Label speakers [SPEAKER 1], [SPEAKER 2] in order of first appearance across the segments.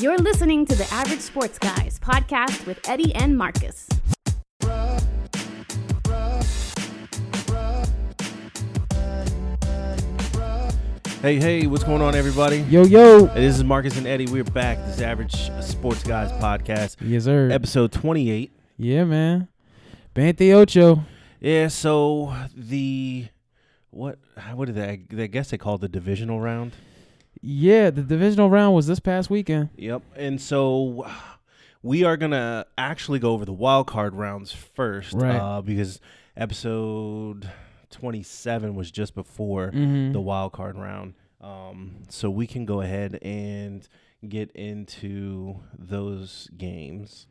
[SPEAKER 1] You're listening to the Average Sports Guys podcast with Eddie and Marcus.
[SPEAKER 2] Hey, hey, what's going on, everybody?
[SPEAKER 3] Yo, yo.
[SPEAKER 2] Hey, This is Marcus and Eddie. We're back. This is Average Sports Guys podcast,
[SPEAKER 3] Yes, sir.
[SPEAKER 2] episode 28.
[SPEAKER 3] yeah, man. Bante Ocho.
[SPEAKER 2] Yeah, so the what what did they I guess they called the divisional round.
[SPEAKER 3] Yeah, the divisional round was this past weekend.
[SPEAKER 2] Yep. And so we are gonna actually go over the wild card rounds first,
[SPEAKER 3] Right.
[SPEAKER 2] uh, because episode 27 was just before
[SPEAKER 3] Mm-hmm.
[SPEAKER 2] the wild card round. Um, so we can go ahead and get into those games.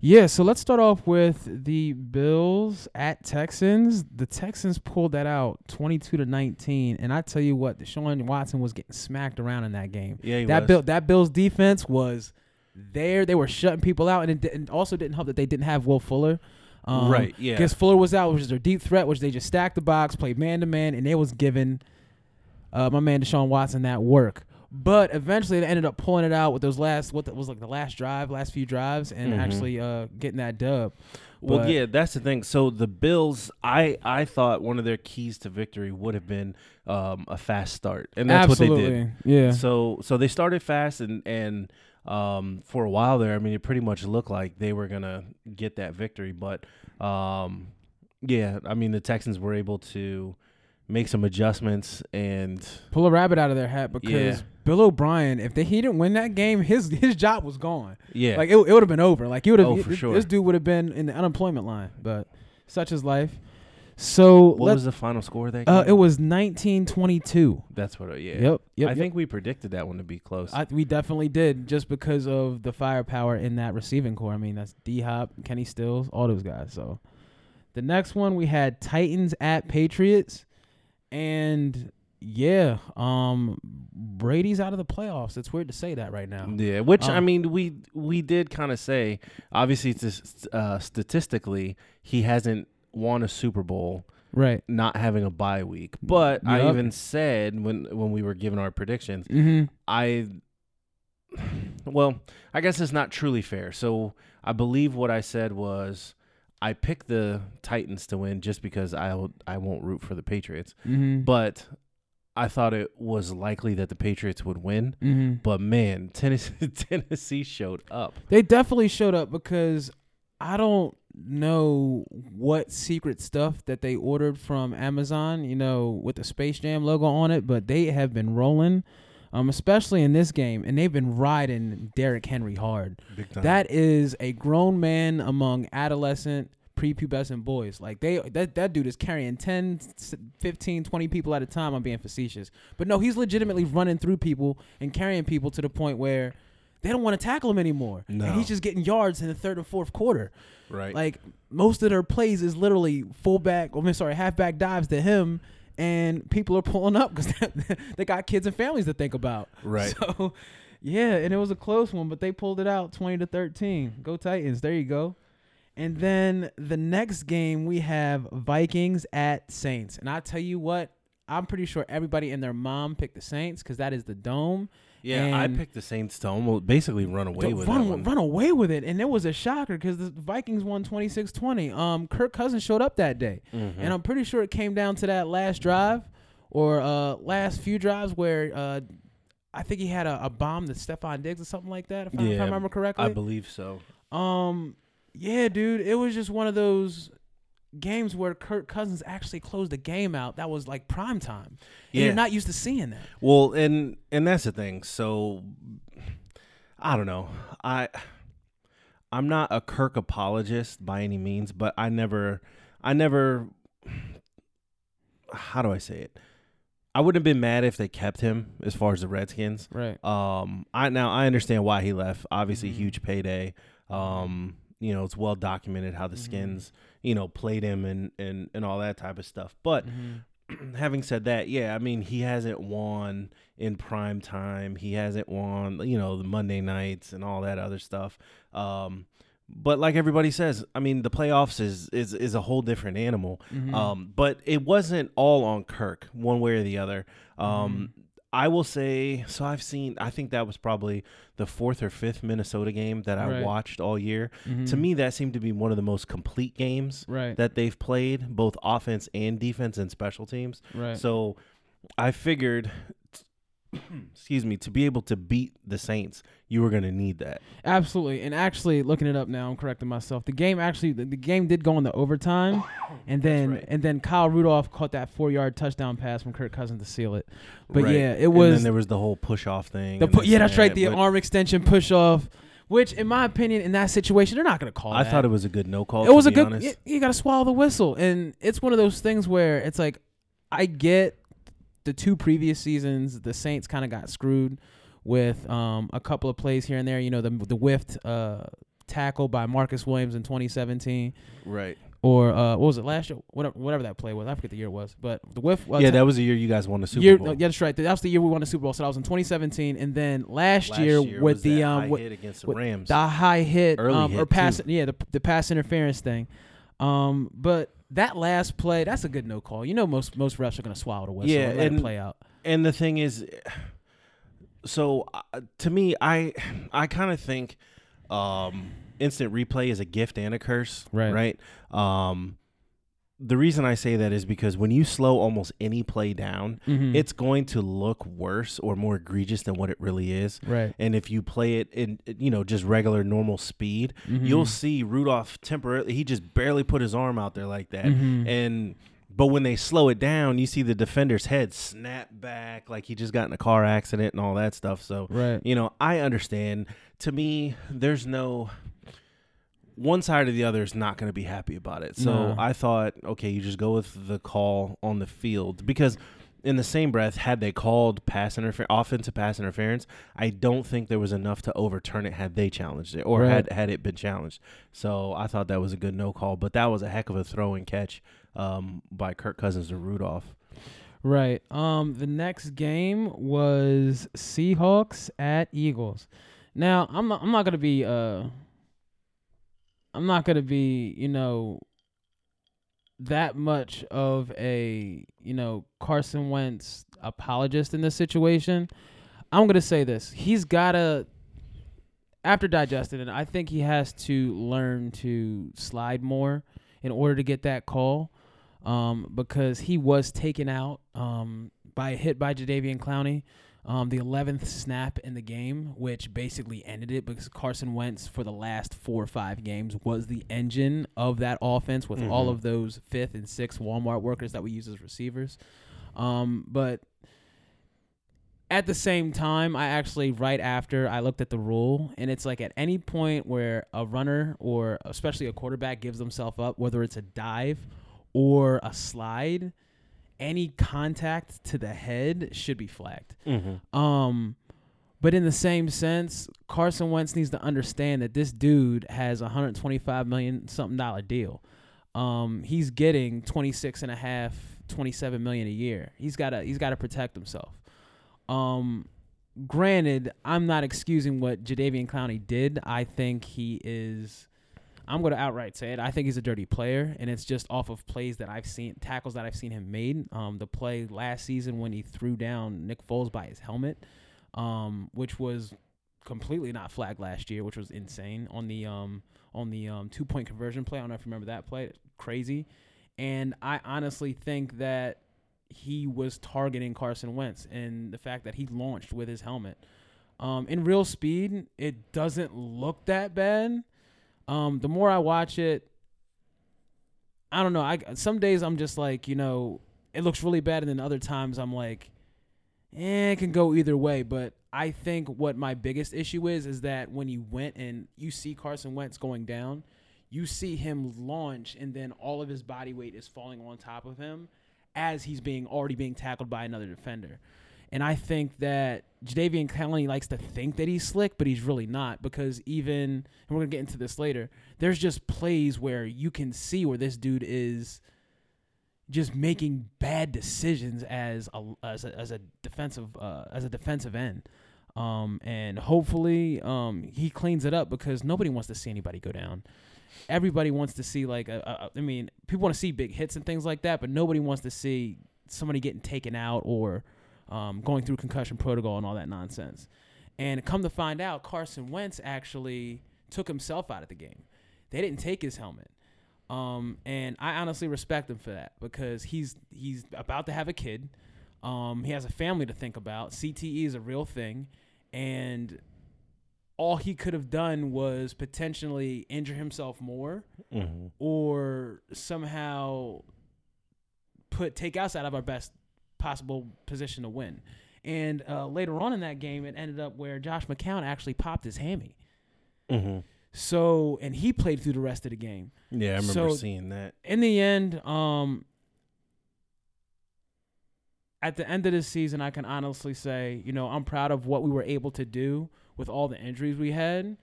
[SPEAKER 3] Yeah, so let's start off with the Bills at Texans. The Texans pulled that out 22 to 19, and I tell you what, Deshaun Watson was getting smacked around in that game.
[SPEAKER 2] Yeah,
[SPEAKER 3] that
[SPEAKER 2] was.
[SPEAKER 3] Bill that Bills defense was there. They were shutting people out, and it didn't, also didn't help that they didn't have Will Fuller. Um,
[SPEAKER 2] Right, yeah.
[SPEAKER 3] Because Fuller was out, which is their deep threat, which they just stacked the box, played man to man, and they was giving uh, my man Deshaun Watson that work. But eventually, they ended up pulling it out with those last what was like the last drive, last few drives, and
[SPEAKER 2] Mhm.
[SPEAKER 3] actually uh, getting that dub.
[SPEAKER 2] Well,
[SPEAKER 3] But-
[SPEAKER 2] yeah, that's the thing. So the Bills, I I thought one of their keys to victory would have been um, a fast start, and that's
[SPEAKER 3] Absolutely,
[SPEAKER 2] what they did.
[SPEAKER 3] yeah.
[SPEAKER 2] So so they started fast, and and um, for a while there, I mean, it pretty much looked like they were gonna get that victory, but um, yeah, I mean, the Texans were able to make some adjustments, and
[SPEAKER 3] Pull a rabbit out of their hat because
[SPEAKER 2] Yeah.
[SPEAKER 3] Bill O'Brien, if they, he didn't win that game, his his job was gone.
[SPEAKER 2] yeah,
[SPEAKER 3] Like it, it would have been over. Like he would have.
[SPEAKER 2] Oh, for
[SPEAKER 3] this,
[SPEAKER 2] sure.
[SPEAKER 3] this dude would have been in the unemployment line. But such is life. So
[SPEAKER 2] what was the final score that?
[SPEAKER 3] Uh, it was 1922.
[SPEAKER 2] that's what. Yeah,
[SPEAKER 3] Yep. Yep.
[SPEAKER 2] I
[SPEAKER 3] yep.
[SPEAKER 2] think we predicted that one to be close.
[SPEAKER 3] I, we definitely did just because of the firepower in that receiving corps. I mean, that's D Hop, Kenny Stills, all those guys. So the next one we had Titans at Patriots, and yeah, um, Brady's out of the playoffs. It's weird to say that right now.
[SPEAKER 2] Yeah, which I
[SPEAKER 3] Um,
[SPEAKER 2] mean, we we did kind of say. Obviously, just, uh, statistically, he hasn't won a Super Bowl
[SPEAKER 3] Right.
[SPEAKER 2] not having a bye week. But I even said when when we were giving our predictions,
[SPEAKER 3] Mm-hmm.
[SPEAKER 2] I well, I guess it's not truly fair. So I believe what I said was I picked the Titans to win just because I will, I won't root for the Patriots,
[SPEAKER 3] Mm-hmm.
[SPEAKER 2] but I thought it was likely that the Patriots would win.
[SPEAKER 3] mm-hmm.
[SPEAKER 2] But man, Tennessee Tennessee showed up.
[SPEAKER 3] They definitely showed up because I don't know what secret stuff that they ordered from Amazon, you know, with the Space Jam logo on it, but they have been rolling, um, especially in this game, and they've been riding Derrick Henry hard.
[SPEAKER 2] Big time.
[SPEAKER 3] That is a grown man among adolescent prepubescent boys like they that, that dude is carrying 10 s- 15 20 people at a time i'm being facetious but no he's legitimately running through people and carrying people to the point where they don't want to tackle him anymore
[SPEAKER 2] No.
[SPEAKER 3] and he's just getting yards in the third and fourth quarter
[SPEAKER 2] right.
[SPEAKER 3] like most of their plays is literally fullback I mean sorry halfback dives to him and people are pulling up because they got kids and families to think about.
[SPEAKER 2] Right.
[SPEAKER 3] so yeah and it was a close one but they pulled it out 20 to 13 go titans. There you go. And then the next game we have vikings at saints. And i tell you what i'm pretty sure everybody and their mom picked the saints because that is the dome
[SPEAKER 2] yeah, I picked the Saints to almost basically run away with
[SPEAKER 3] run,
[SPEAKER 2] one.
[SPEAKER 3] run away with it. And it was a shocker because the Vikings won 26-20. Um, Kirk Cousins showed up that day,
[SPEAKER 2] Mhm.
[SPEAKER 3] and I'm pretty sure it came down to that last drive or uh, last few drives where uh, I think he had a, a bomb to Stefon Diggs or something like that. If, I, if I remember correctly.
[SPEAKER 2] I believe so.
[SPEAKER 3] um, yeah, dude, it was just one of those games where Kirk Cousins actually closed the game out. That was like prime time. And
[SPEAKER 2] Yeah.
[SPEAKER 3] you're not used to seeing that.
[SPEAKER 2] Well, and and that's the thing. So I don't know. I I'm not a Kirk apologist by any means, but I never I never how do I say it? I wouldn't have been mad if they kept him as far as the Redskins.
[SPEAKER 3] Right.
[SPEAKER 2] Um, I now I understand why he left. Obviously,
[SPEAKER 3] Mhm.
[SPEAKER 2] huge payday. Um, you know, it's well documented how the
[SPEAKER 3] Mhm.
[SPEAKER 2] Skins, you know, played him and and and all that type of stuff. But
[SPEAKER 3] Mhm.
[SPEAKER 2] having said that, yeah, I mean, he hasn't won in prime time. He hasn't won, you know, the Monday nights and all that other stuff. Um, but like everybody says, I mean, the playoffs is is is a whole different animal.
[SPEAKER 3] Mhm.
[SPEAKER 2] Um, but it wasn't all on Kirk, one way or the other. Um, I will say so. I've seen. I think that was probably the fourth or fifth Minnesota game that I
[SPEAKER 3] Right.
[SPEAKER 2] watched all year.
[SPEAKER 3] Mhm.
[SPEAKER 2] To me, that seemed to be one of the most complete games
[SPEAKER 3] right,
[SPEAKER 2] that they've played, both offense and defense and special teams.
[SPEAKER 3] right,
[SPEAKER 2] So I figured, excuse me, to be able to beat the Saints, you were going to need that.
[SPEAKER 3] absolutely. And actually, looking it up now, I'm correcting myself. The game actually, the, the game did go into overtime, and then
[SPEAKER 2] right.
[SPEAKER 3] and then Kyle Rudolph caught that four yard touchdown pass from Kirk Cousins to seal it. But
[SPEAKER 2] Right.
[SPEAKER 3] yeah, it
[SPEAKER 2] And
[SPEAKER 3] was
[SPEAKER 2] then there was the whole push off thing.
[SPEAKER 3] the pu- yeah, that's right, the arm extension push off. Which, in my opinion, in that situation, they're not going to call. It.
[SPEAKER 2] I
[SPEAKER 3] that.
[SPEAKER 2] thought it was a good no call.
[SPEAKER 3] it was a good. You, you got to swallow the whistle, and it's one of those things where it's like, I get the two previous seasons, the Saints kind of got screwed with um, a couple of plays here and there. You know, the the whiffed uh, tackle by Marcus Williams in 2017,
[SPEAKER 2] Right.
[SPEAKER 3] or uh, what was it last year? Whatever, whatever that play was, I forget the year it was, but the whiff. Uh,
[SPEAKER 2] yeah, that was the year you guys won the Super
[SPEAKER 3] year,
[SPEAKER 2] Bowl.
[SPEAKER 3] yeah, that's right. That was the year we won the Super Bowl. So that was in 2017, and then last,
[SPEAKER 2] Last
[SPEAKER 3] year,
[SPEAKER 2] year
[SPEAKER 3] with the um
[SPEAKER 2] high
[SPEAKER 3] with,
[SPEAKER 2] hit against the Rams.
[SPEAKER 3] the high hit,
[SPEAKER 2] Early
[SPEAKER 3] um,
[SPEAKER 2] hit,
[SPEAKER 3] or pass,
[SPEAKER 2] too.
[SPEAKER 3] yeah, the the pass interference thing. Um, but that last play, that's a good no call. You know, most most refs are gonna swallow the whistle
[SPEAKER 2] Yeah,
[SPEAKER 3] and let
[SPEAKER 2] and-
[SPEAKER 3] it play out.
[SPEAKER 2] and the thing is so uh, to me i i kind of think um instant replay is a gift and a curse
[SPEAKER 3] Right.
[SPEAKER 2] right um the reason i say that is because when you slow almost any play down
[SPEAKER 3] Mhm.
[SPEAKER 2] it's going to look worse or more egregious than what it really is
[SPEAKER 3] right.
[SPEAKER 2] and if you play it in you know just regular normal speed
[SPEAKER 3] Mhm.
[SPEAKER 2] you'll see rudolph temporarily he just barely put his arm out there like that
[SPEAKER 3] Mhm.
[SPEAKER 2] and but when they slow it down, you see the defender's head snap back like he just got in a car accident and all that stuff. So,
[SPEAKER 3] right.
[SPEAKER 2] you know, I understand. To me, there's no one side or the other is not going to be happy about it. So
[SPEAKER 3] No.
[SPEAKER 2] I thought, okay, you just go with the call on the field because in the same breath, had they called pass interference, offensive pass interference, I don't think there was enough to overturn it had they challenged it or
[SPEAKER 3] Right.
[SPEAKER 2] had had it been challenged. So I thought that was a good no call, but that was a heck of a throw and catch um, by Kirk Cousins to Rudolph.
[SPEAKER 3] Right. Um, the next game was Seahawks at Eagles. Now, I'm not, I'm not gonna be uh, I'm not gonna be you know that much of a you know Carson Wentz apologist in this situation. I'm gonna say this: he's gotta after digesting it. I think he has to learn to slide more in order to get that call um, because he was taken out um, by a hit by Jadeveon Clowney. Um, the 11th snap in the game, which basically ended it because Carson Wentz, for the last four or five games, was the engine of that offense with all
[SPEAKER 2] Mhm.
[SPEAKER 3] of those fifth and sixth Walmart workers that we use as receivers. Um, but at the same time, I actually, right after I looked at the rule, and it's like at any point where a runner or especially a quarterback gives themselves up, whether it's a dive or a slide, any contact to the head should be flagged.
[SPEAKER 2] Mm-hmm.
[SPEAKER 3] Um, but in the same sense, Carson Wentz needs to understand that this dude has a 125 million something dollar deal. Um, he's getting 26 and a half, 27 million a year. He's got to he's got to protect himself. Um, granted, I'm not excusing what Jadeveon Clowney did. I think he is. I'm going to outright say it. I think he's a dirty player, and it's just off of plays that I've seen, tackles that I've seen him made. Um, the play last season when he threw down Nick Foles by his helmet, um, which was completely not flagged last year, which was insane on the um on the um two point conversion play. I don't know if you remember that play, crazy. And I honestly think that he was targeting Carson Wentz, and the fact that he launched with his helmet. Um, in real speed, it doesn't look that bad. Um, the more I watch it, I don't know. I some days I'm just like, you know, it looks really bad, and then other times I'm like, eh, it can go either way. But I think what my biggest issue is is that when you went and you see Carson Wentz going down, you see him launch, and then all of his body weight is falling on top of him as he's being already being tackled by another defender. And I think that Jadeveon Clowney likes to think that he's slick, but he's really not because even and we're gonna get into this later. There's just plays where you can see where this dude is just making bad decisions as a as a, as a defensive uh, as a defensive end. Um, and hopefully um, he cleans it up because nobody wants to see anybody go down. Everybody wants to see like a, a, I mean, people want to see big hits and things like that, but nobody wants to see somebody getting taken out or um, going through concussion protocol and all that nonsense. And come to find out, Carson Wentz actually took himself out of the game. They didn't take his helmet. Um, and I honestly respect him for that because he's he's about to have a kid. Um, he has a family to think about. CTE is a real thing, and all he could have done was potentially injure himself more
[SPEAKER 2] Mm-hmm.
[SPEAKER 3] or somehow put take us out of our best possible position to win. And uh, later on in that game, it ended up where Josh McCown actually popped his hammy.
[SPEAKER 2] Mm-hmm.
[SPEAKER 3] So, and he played through the rest of the game.
[SPEAKER 2] Yeah, I remember
[SPEAKER 3] So-
[SPEAKER 2] seeing that.
[SPEAKER 3] In the end, um, at the end of this season, I can honestly say, you know, I'm proud of what we were able to do with all the injuries we had.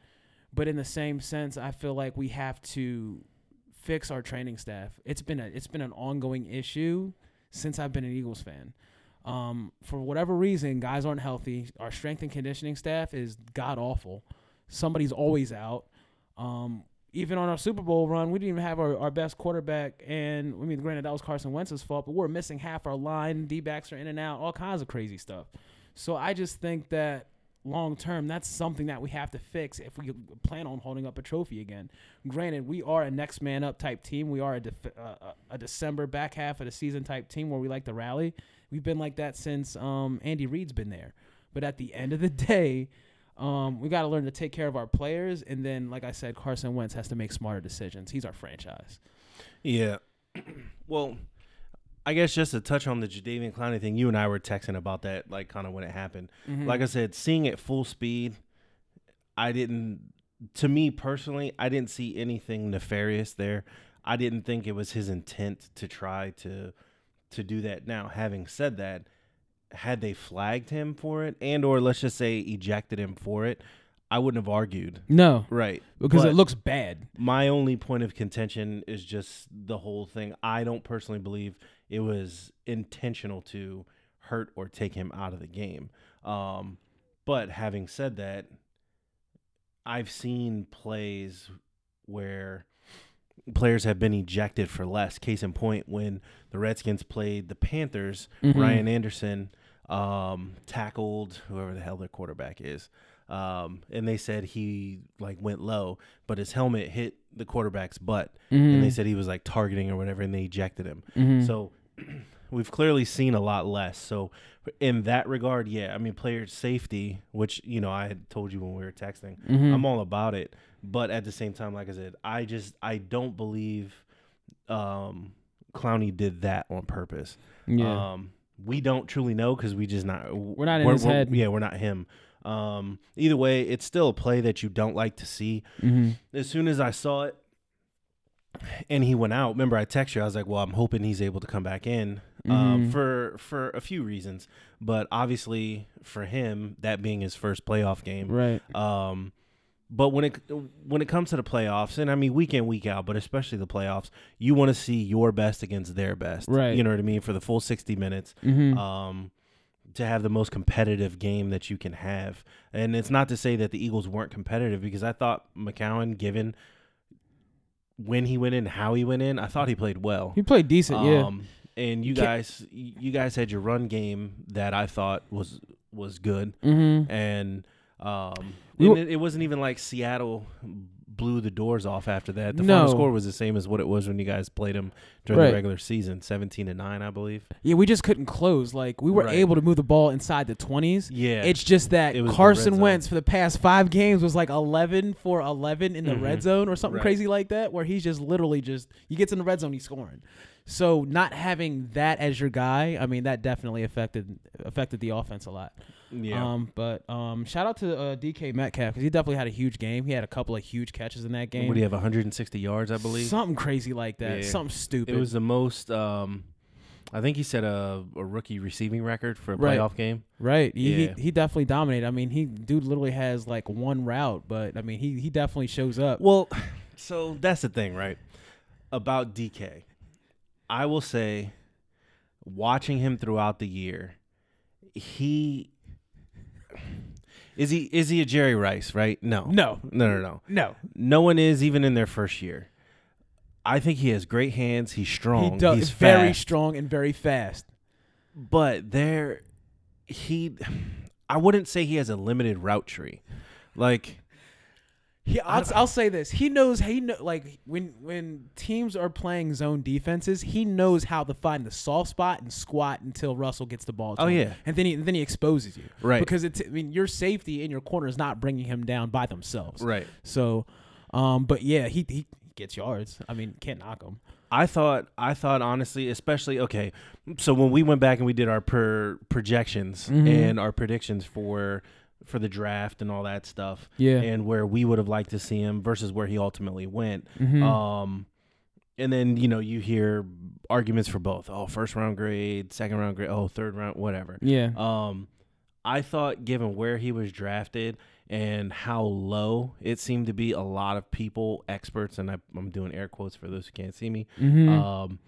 [SPEAKER 3] But in the same sense, I feel like we have to fix our training staff. It's been a it's been an ongoing issue since I've been an Eagles fan. Um, for whatever reason, guys aren't healthy. Our strength and conditioning staff is god awful. Somebody's always out. Um, even on our Super Bowl run, we didn't even have our, our best quarterback. And I mean, granted, that was Carson Wentz's fault, but we're missing half our line. D backs are in and out, all kinds of crazy stuff. So I just think that long term, that's something that we have to fix if we plan on holding up a trophy again. Granted, we are a next man up type team. We are a, def- uh, a December back half of the season type team where we like to rally. We've been like that since um, Andy Reid's been there. But at the end of the day, um, we got to learn to take care of our players. And then, like I said, Carson Wentz has to make smarter decisions. He's our franchise.
[SPEAKER 2] Yeah. well, I guess just to touch on the Jadeveon Clowney thing, you and I were texting about that, like kind of when it happened. Mm-hmm. Like I said, seeing it full speed, I didn't. To me personally, I didn't see anything nefarious there. I didn't think it was his intent to try to to do that. Now, having said that, had they flagged him for it and or let's just say ejected him for it, I wouldn't have argued.
[SPEAKER 3] no,
[SPEAKER 2] Right.
[SPEAKER 3] because
[SPEAKER 2] But-
[SPEAKER 3] it looks bad.
[SPEAKER 2] my only point of contention is just the whole thing. I don't personally believe it was intentional to hurt or take him out of the game. Um, but having said that, I've seen plays where players have been ejected for less. Case in point, when the Redskins played the Panthers,
[SPEAKER 3] Mhm.
[SPEAKER 2] Ryan Anderson um, tackled whoever the hell their quarterback is. Um, and they said he like went low, but his helmet hit the quarterback's butt, and they said he was like targeting or whatever, and they ejected him.
[SPEAKER 3] Mhm.
[SPEAKER 2] So we've clearly seen a lot less. So in that regard, yeah, I mean player safety, which you know I had told you when we were texting,
[SPEAKER 3] Mhm.
[SPEAKER 2] I'm all about it. But at the same time, like I said, I just I don't believe um, Clowney did that on purpose.
[SPEAKER 3] yeah.
[SPEAKER 2] Um, we don't truly know because we just not
[SPEAKER 3] We're not in his head.
[SPEAKER 2] Yeah, we're not him. Um, either way, it's still a play that you don't like to see.
[SPEAKER 3] mm-hmm.
[SPEAKER 2] As soon as I saw it, and he went out. Remember, I texted you. I was like, "Well, I'm hoping he's able to come back in um,
[SPEAKER 3] Mhm.
[SPEAKER 2] for for a few reasons, but obviously for him, that being his first playoff game.
[SPEAKER 3] Right.
[SPEAKER 2] Um, but when it when it comes to the playoffs, and I mean week in week out, but especially the playoffs, you want to see your best against their best.
[SPEAKER 3] Right.
[SPEAKER 2] You know what I mean for the full 60 minutes.
[SPEAKER 3] Mm-hmm.
[SPEAKER 2] Um, to have the most competitive game that you can have, and it's not to say that the Eagles weren't competitive because I thought McCown, given when he went in, how he went in, I thought he played well.
[SPEAKER 3] he played decent. yeah.
[SPEAKER 2] Um, and you guys, you guys had your run game that I thought was was good
[SPEAKER 3] Mm-hmm.
[SPEAKER 2] and um, and it, it wasn't even like Seattle blew the doors off after that. The
[SPEAKER 3] No.
[SPEAKER 2] final score was the same as what it was when you guys played them during
[SPEAKER 3] Right.
[SPEAKER 2] the regular season, seventeen to nine, I believe.
[SPEAKER 3] Yeah, we just couldn't close. Like we were
[SPEAKER 2] Right.
[SPEAKER 3] able to move the ball inside the twenties.
[SPEAKER 2] Yeah,
[SPEAKER 3] It's just that
[SPEAKER 2] It red
[SPEAKER 3] Carson. Wentz for the past five games was like eleven for eleven in the red
[SPEAKER 2] Mhm.
[SPEAKER 3] zone or something
[SPEAKER 2] Right.
[SPEAKER 3] crazy like that, where he's just literally just he gets in the red zone, he's scoring. So not having that as your guy, I mean, that definitely affected affected the offense a lot.
[SPEAKER 2] yeah.
[SPEAKER 3] Um, but um, shout out to uh, DK Metcalf because he definitely had a huge game. He had a couple of huge catches in that game.
[SPEAKER 2] what do you have? One hundred and sixty yards, I believe.
[SPEAKER 3] Something crazy like that.
[SPEAKER 2] Yeah.
[SPEAKER 3] Something stupid.
[SPEAKER 2] it was the most. Um, I think he set a, a rookie receiving record for a
[SPEAKER 3] Right.
[SPEAKER 2] playoff game.
[SPEAKER 3] Right. He,
[SPEAKER 2] Yeah.
[SPEAKER 3] he he definitely dominated. I mean, he dude literally has like one route, but I mean, he he definitely shows up.
[SPEAKER 2] Well, so that's the thing, right? About DK, I will say, watching him throughout the year, he is he is he a Jerry Rice, right? No,
[SPEAKER 3] No.
[SPEAKER 2] no, no, no.
[SPEAKER 3] No.
[SPEAKER 2] No one is even in their first year. I think he has great hands. He's strong.
[SPEAKER 3] He does
[SPEAKER 2] He's
[SPEAKER 3] very
[SPEAKER 2] fast.
[SPEAKER 3] strong and very fast.
[SPEAKER 2] but there he, I wouldn't say he has a limited route tree. Like,
[SPEAKER 3] He, I'll, I'll say this: he knows he know like when when teams are playing zone defenses, he knows how to find the soft spot and squat until Russell gets the ball. to
[SPEAKER 2] Oh,
[SPEAKER 3] him.
[SPEAKER 2] yeah.
[SPEAKER 3] and then he then he exposes you,
[SPEAKER 2] Right.
[SPEAKER 3] Because it's I mean your safety in your corner is not bringing him down by themselves,
[SPEAKER 2] right.
[SPEAKER 3] So, um, but yeah, he he gets yards. I mean, can't knock him.
[SPEAKER 2] I thought I thought honestly, especially okay. So when we went back and we did our per projections
[SPEAKER 3] Mhm.
[SPEAKER 2] and our predictions for for the draft and all that stuff,
[SPEAKER 3] Yeah.
[SPEAKER 2] and where we would have liked to see him versus where he ultimately went.
[SPEAKER 3] Mhm.
[SPEAKER 2] Um, and then you know you hear arguments for both. Oh, first round grade, second round grade. Oh, third round, whatever.
[SPEAKER 3] yeah,
[SPEAKER 2] Um, I thought given where he was drafted and how low it seemed to be, a lot of people, experts, and I, I'm doing air quotes for those who can't see me,
[SPEAKER 3] Mhm.
[SPEAKER 2] um,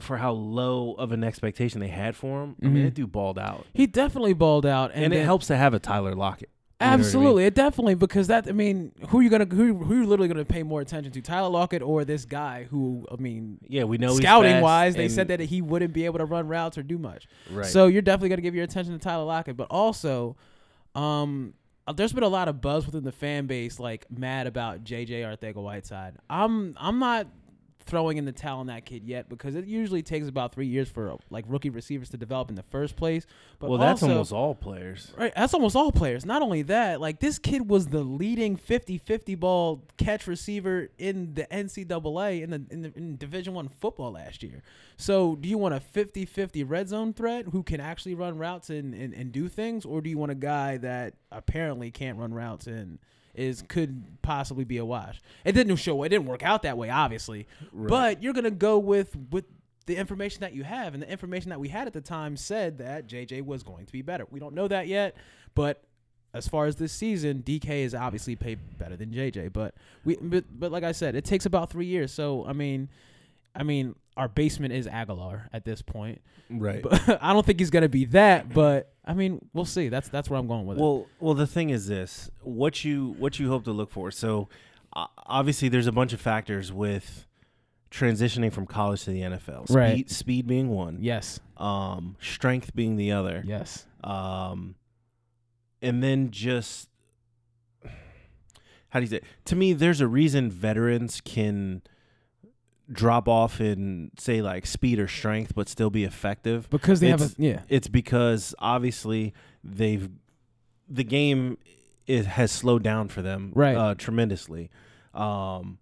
[SPEAKER 2] for how low of an expectation they had for him. I mean,
[SPEAKER 3] Mhm.
[SPEAKER 2] that dude balled out,
[SPEAKER 3] he definitely balled out, and,
[SPEAKER 2] and, it
[SPEAKER 3] then-
[SPEAKER 2] helps to have a Tyler Lockett. You know what I mean?
[SPEAKER 3] Absolutely, it definitely because that I mean, who are you gonna who who are you literally gonna pay more attention to, Tyler Lockett or this guy who I mean,
[SPEAKER 2] Yeah, we know he's
[SPEAKER 3] scouting
[SPEAKER 2] fast
[SPEAKER 3] wise, they
[SPEAKER 2] and-
[SPEAKER 3] said that he wouldn't be able to run routes or do much.
[SPEAKER 2] right.
[SPEAKER 3] So you're definitely gonna give your attention to Tyler Lockett, but also, um, uh, there's been a lot of buzz within the fan base, like mad about JJ Arcega-Whiteside. I'm I'm not throwing in the towel on that kid yet because it usually takes about three years for like rookie receivers to develop in the first place. But
[SPEAKER 2] well, that's
[SPEAKER 3] also-
[SPEAKER 2] almost all players.
[SPEAKER 3] Right, that's almost all players. Not only that, like this kid was the leading 50-50 ball catch receiver in the NCAA in the in, the, in Division 1 football last year. So, do you want a 50-50 red zone threat who can actually run routes and, and, and do things or do you want a guy that apparently can't run routes and is could possibly be a wash? It didn't show it didn't work out that way obviously. But you're going to go with with the information that you have and the information that we had at the time said that JJ was going to be better. We don't know that yet, but as far as this season, DK is obviously paid better than JJ. But we, but, but like I said, it takes about three years. So I mean, I mean, our basement is Agholor at this point.
[SPEAKER 2] Right.
[SPEAKER 3] But I don't think he's gonna be that. But I mean, we'll see. That's that's where I'm going with it.
[SPEAKER 2] Well, well, the thing is this: what you what you hope to look for. So, uh, obviously, there's a bunch of factors with transitioning from college to the NFL. Speed,
[SPEAKER 3] Right.
[SPEAKER 2] speed being one.
[SPEAKER 3] Yes.
[SPEAKER 2] Um, strength being the other.
[SPEAKER 3] Yes.
[SPEAKER 2] Um, and then just how do you say? To me, there's a reason veterans can drop off in say like speed or strength, but still be effective
[SPEAKER 3] Because they have a
[SPEAKER 2] It's-
[SPEAKER 3] yeah.
[SPEAKER 2] it's because obviously they've the game it has slowed down for them
[SPEAKER 3] Right.
[SPEAKER 2] uh, tremendously. Um,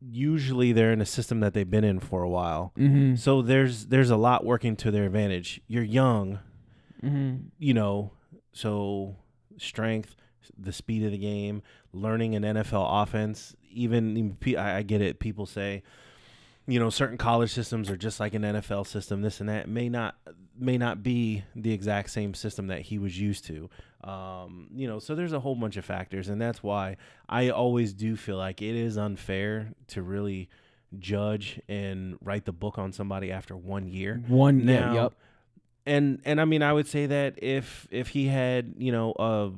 [SPEAKER 2] usually they're in a system that they've been in for a while,
[SPEAKER 3] Mm-hmm.
[SPEAKER 2] so there's there's a lot working to their advantage. You're young,
[SPEAKER 3] Mm-hmm.
[SPEAKER 2] you know, so strength, the speed of the game, learning an NFL offense. Even even I, I get it. People say, you know, certain college systems are just like an NFL system. This and that may not may not be the exact same system that he was used to. Um, you know, so there's a whole bunch of factors, and that's why I always do feel like it is unfair to really judge and write the book on somebody after one year
[SPEAKER 3] One.
[SPEAKER 2] Now,
[SPEAKER 3] Yep.
[SPEAKER 2] and and I mean I would say that if if he had you know a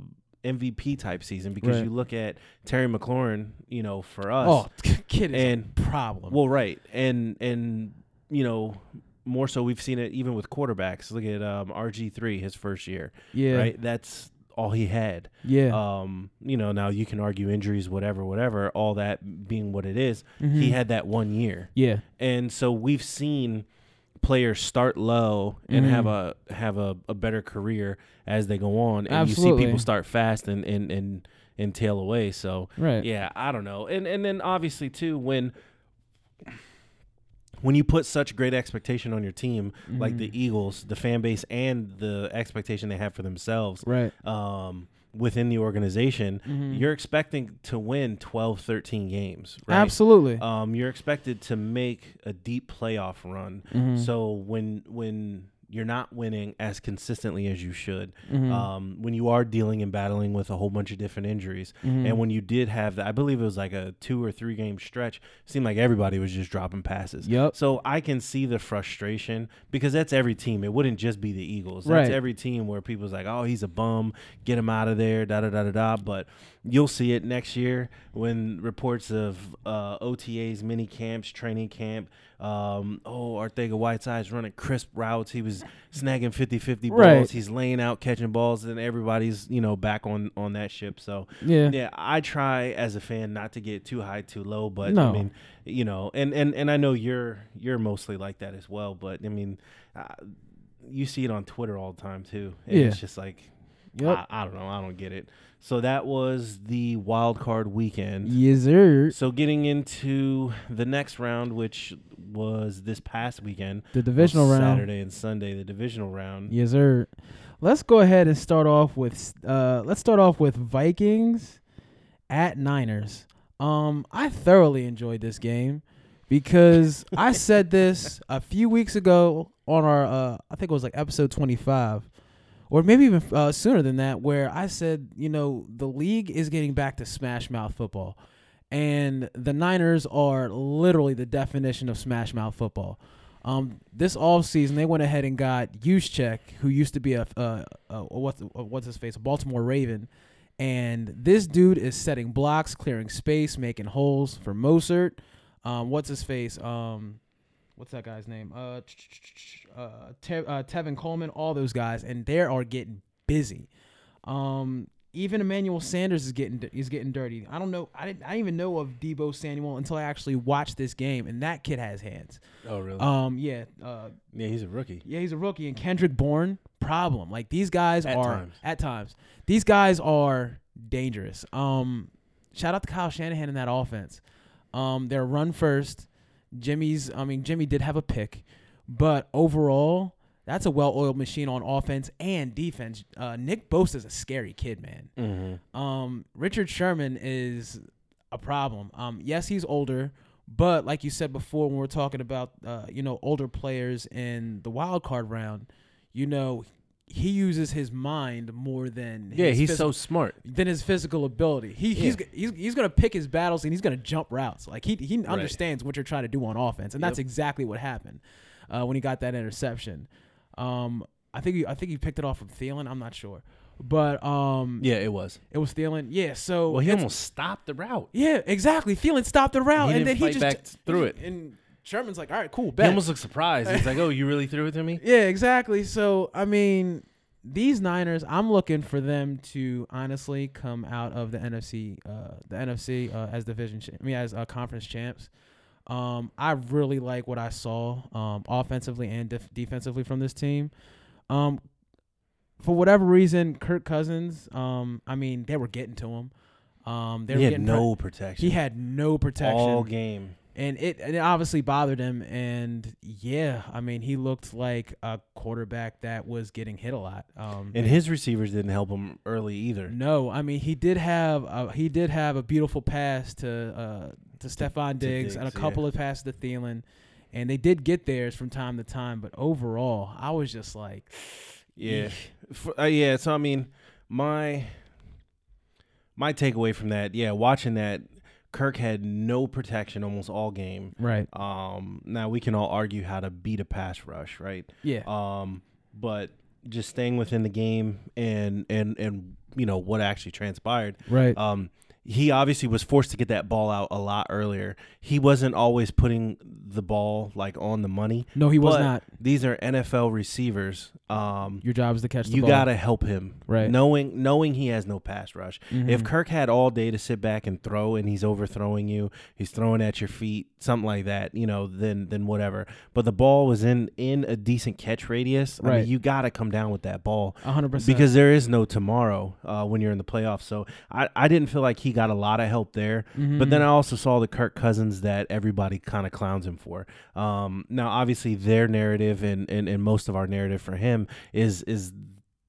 [SPEAKER 2] MVP type season because
[SPEAKER 3] Right.
[SPEAKER 2] you look at Terry McLaurin you know for us
[SPEAKER 3] Oh, kid
[SPEAKER 2] and
[SPEAKER 3] problem.
[SPEAKER 2] well right and and you know more so we've seen it even with quarterbacks look at um, RG three his first year
[SPEAKER 3] yeah.
[SPEAKER 2] right that's all he had
[SPEAKER 3] Yeah.
[SPEAKER 2] um you know now you can argue injuries whatever whatever all that being what it is, he
[SPEAKER 3] Mhm.
[SPEAKER 2] had that one year
[SPEAKER 3] Yeah.
[SPEAKER 2] and so we've seen players start low and have
[SPEAKER 3] Mhm.
[SPEAKER 2] a have a, a better career as they go on and you see people start fast and and and, and tail away so
[SPEAKER 3] Right.
[SPEAKER 2] yeah i don't know and and then obviously too when when you put such great expectation on your team like
[SPEAKER 3] Mhm.
[SPEAKER 2] the eagles the fan base and the expectation they have for themselves
[SPEAKER 3] Right.
[SPEAKER 2] um within the organization
[SPEAKER 3] Mhm.
[SPEAKER 2] you're expecting to win 12 13 games right
[SPEAKER 3] Absolutely.
[SPEAKER 2] um, you're expected to make a deep playoff run.
[SPEAKER 3] Mhm.
[SPEAKER 2] So when when you're not winning as consistently as you should,
[SPEAKER 3] Mhm.
[SPEAKER 2] um, when you are dealing and battling with a whole bunch of different injuries,
[SPEAKER 3] Mhm.
[SPEAKER 2] and when you did have that, I believe it was like a two or three game stretch. Seemed like everybody was just dropping passes.
[SPEAKER 3] Yep.
[SPEAKER 2] So I can see the frustration because that's every team. It wouldn't just be the Eagles. That's
[SPEAKER 3] Right.
[SPEAKER 2] every team where people's like, "Oh, he's a bum. Get him out of there." Da da da da da. But you'll see it next year when reports of uh, OTAs, mini camps, training camp, Um, oh, Arcega Whiteside's running crisp routes. He was snagging 50-50 balls.
[SPEAKER 3] Right.
[SPEAKER 2] He's laying out catching balls, and everybody's you know back on on that ship. So
[SPEAKER 3] Yeah.
[SPEAKER 2] yeah, I try as a fan not to get too high, too low. But
[SPEAKER 3] No.
[SPEAKER 2] I mean, you know, and and and I know you're you're mostly like that as well. But I mean, uh, you see it on Twitter all the time too. And
[SPEAKER 3] Yeah.
[SPEAKER 2] It's just like
[SPEAKER 3] Yep.
[SPEAKER 2] I, I don't know. I don't get it. So that was the wild card weekend.
[SPEAKER 3] Yes, sir.
[SPEAKER 2] So getting into the next round, which was this past weekend,
[SPEAKER 3] The divisional
[SPEAKER 2] on
[SPEAKER 3] round.
[SPEAKER 2] Saturday and Sunday, the divisional round.
[SPEAKER 3] Yes, sir. Let's go ahead and start off with uh let's start off with Vikings at Niners. Um I thoroughly enjoyed this game because I said this a few weeks ago on our uh I think it was like episode 25 or maybe even uh, sooner than that where I said, you know, the league is getting back to smash mouth football. And the Niners are literally the definition of smash mouth football. Um, this off season, they went ahead and got Juszczyk, who used to be a, uh, uh, what's uh, what's his face, a Baltimore Raven, and this dude is setting blocks, clearing space, making holes for Mostert. Um, what's his face? Um, what's that guy's name? Uh, uh, Te- uh, Tevin Coleman, all those guys, and they are getting busy. Um, even Emmanuel Sanders is getting is getting dirty. I don't know. I didn't. I didn't even know of Deebo Samuel until I actually watched this game, and that kid has hands.
[SPEAKER 2] Oh, really?
[SPEAKER 3] Um, yeah, uh,
[SPEAKER 2] yeah, he's a rookie.
[SPEAKER 3] yeah, he's a rookie, and Kendrick Bourne problem. Like these guys
[SPEAKER 2] At
[SPEAKER 3] are
[SPEAKER 2] times.
[SPEAKER 3] at times. These guys are dangerous. Um, shout out to Kyle Shanahan in that offense. Um, they're run first. Jimmy's. I mean, Jimmy did have a pick, but overall, that's a well-oiled machine on offense and defense. Uh, Nick is a scary kid, man.
[SPEAKER 2] Mm-hmm.
[SPEAKER 3] Um, Richard Sherman is a problem. Um, yes, he's older, but like you said before, when we're talking about uh, you know older players in the wild card round, you know he uses his mind more than
[SPEAKER 2] Yeah,
[SPEAKER 3] his
[SPEAKER 2] he's
[SPEAKER 3] phys-
[SPEAKER 2] so smart.
[SPEAKER 3] than his physical ability. He he's,
[SPEAKER 2] Yeah.
[SPEAKER 3] g- he's he's gonna pick his battles and he's gonna jump routes. Like he he understands what you're trying to do on offense, and that's exactly what happened uh, when he got that interception. Um, I think he, I think he picked it off from Thielen. I'm not sure, but um,
[SPEAKER 2] Yeah, it was.
[SPEAKER 3] it was Thielen. Yeah, so
[SPEAKER 2] Well, he almost stopped the route.
[SPEAKER 3] yeah, exactly. Thielen stopped the route,
[SPEAKER 2] He
[SPEAKER 3] and then he just
[SPEAKER 2] back through it.
[SPEAKER 3] And Sherman's like, "All right, cool,
[SPEAKER 2] He
[SPEAKER 3] bet."
[SPEAKER 2] almost looked surprised. He's like, "Oh, you really threw it to me?"
[SPEAKER 3] yeah, exactly. So I mean, these Niners, I'm looking for them to honestly come out of the NFC, uh, the NFC uh, as division, cha- I mean, as uh, conference champs. Um, I really like what I saw um, offensively and def- defensively from this team. Um, for whatever reason, Kirk Cousins, um, I mean, they were getting to him. Um, they
[SPEAKER 2] he
[SPEAKER 3] were
[SPEAKER 2] had
[SPEAKER 3] getting
[SPEAKER 2] no protection.
[SPEAKER 3] he had no protection
[SPEAKER 2] all game.
[SPEAKER 3] And it and it obviously bothered him. And yeah, I mean, he looked like a quarterback that was getting hit a lot. Um,
[SPEAKER 2] And his receivers didn't help him early either.
[SPEAKER 3] no, I mean, he did have a, he did have a beautiful pass to uh, to Stefon Diggs, and a
[SPEAKER 2] Diggs, yeah.
[SPEAKER 3] couple of passes to Thielen, and they did get theirs from time to time. But overall, I was just like,
[SPEAKER 2] Yeah. For- uh, yeah. So I mean, my my takeaway from that, yeah, watching that, Kirk had no protection almost all game.
[SPEAKER 3] right,
[SPEAKER 2] Um, now we can all argue how to beat a pass rush, right?
[SPEAKER 3] yeah,
[SPEAKER 2] Um, but just staying within the game and and and you know what actually transpired.
[SPEAKER 3] right,
[SPEAKER 2] Um, he obviously was forced to get that ball out a lot earlier. He wasn't always putting the ball like on the money.
[SPEAKER 3] no, he was not.
[SPEAKER 2] These are NFL receivers. Um,
[SPEAKER 3] Your job is to catch the
[SPEAKER 2] you
[SPEAKER 3] ball.
[SPEAKER 2] gotta help him,
[SPEAKER 3] Right.
[SPEAKER 2] Knowing knowing he has no pass rush. If
[SPEAKER 3] Mhm.
[SPEAKER 2] Kirk had all day to sit back and throw, and he's overthrowing you, he's throwing at your feet, something like that, you know, then then whatever. But the ball was in in a decent catch radius. I
[SPEAKER 3] Right.
[SPEAKER 2] mean, you gotta come down with that ball
[SPEAKER 3] hundred percent
[SPEAKER 2] because there is no tomorrow uh, when you're in the playoffs. So I, I didn't feel like he got a lot of help there. But then I also saw the Kirk Cousins that everybody kind of clowns him for. Um, now, obviously, their narrative and, and, and most of our narrative for him is is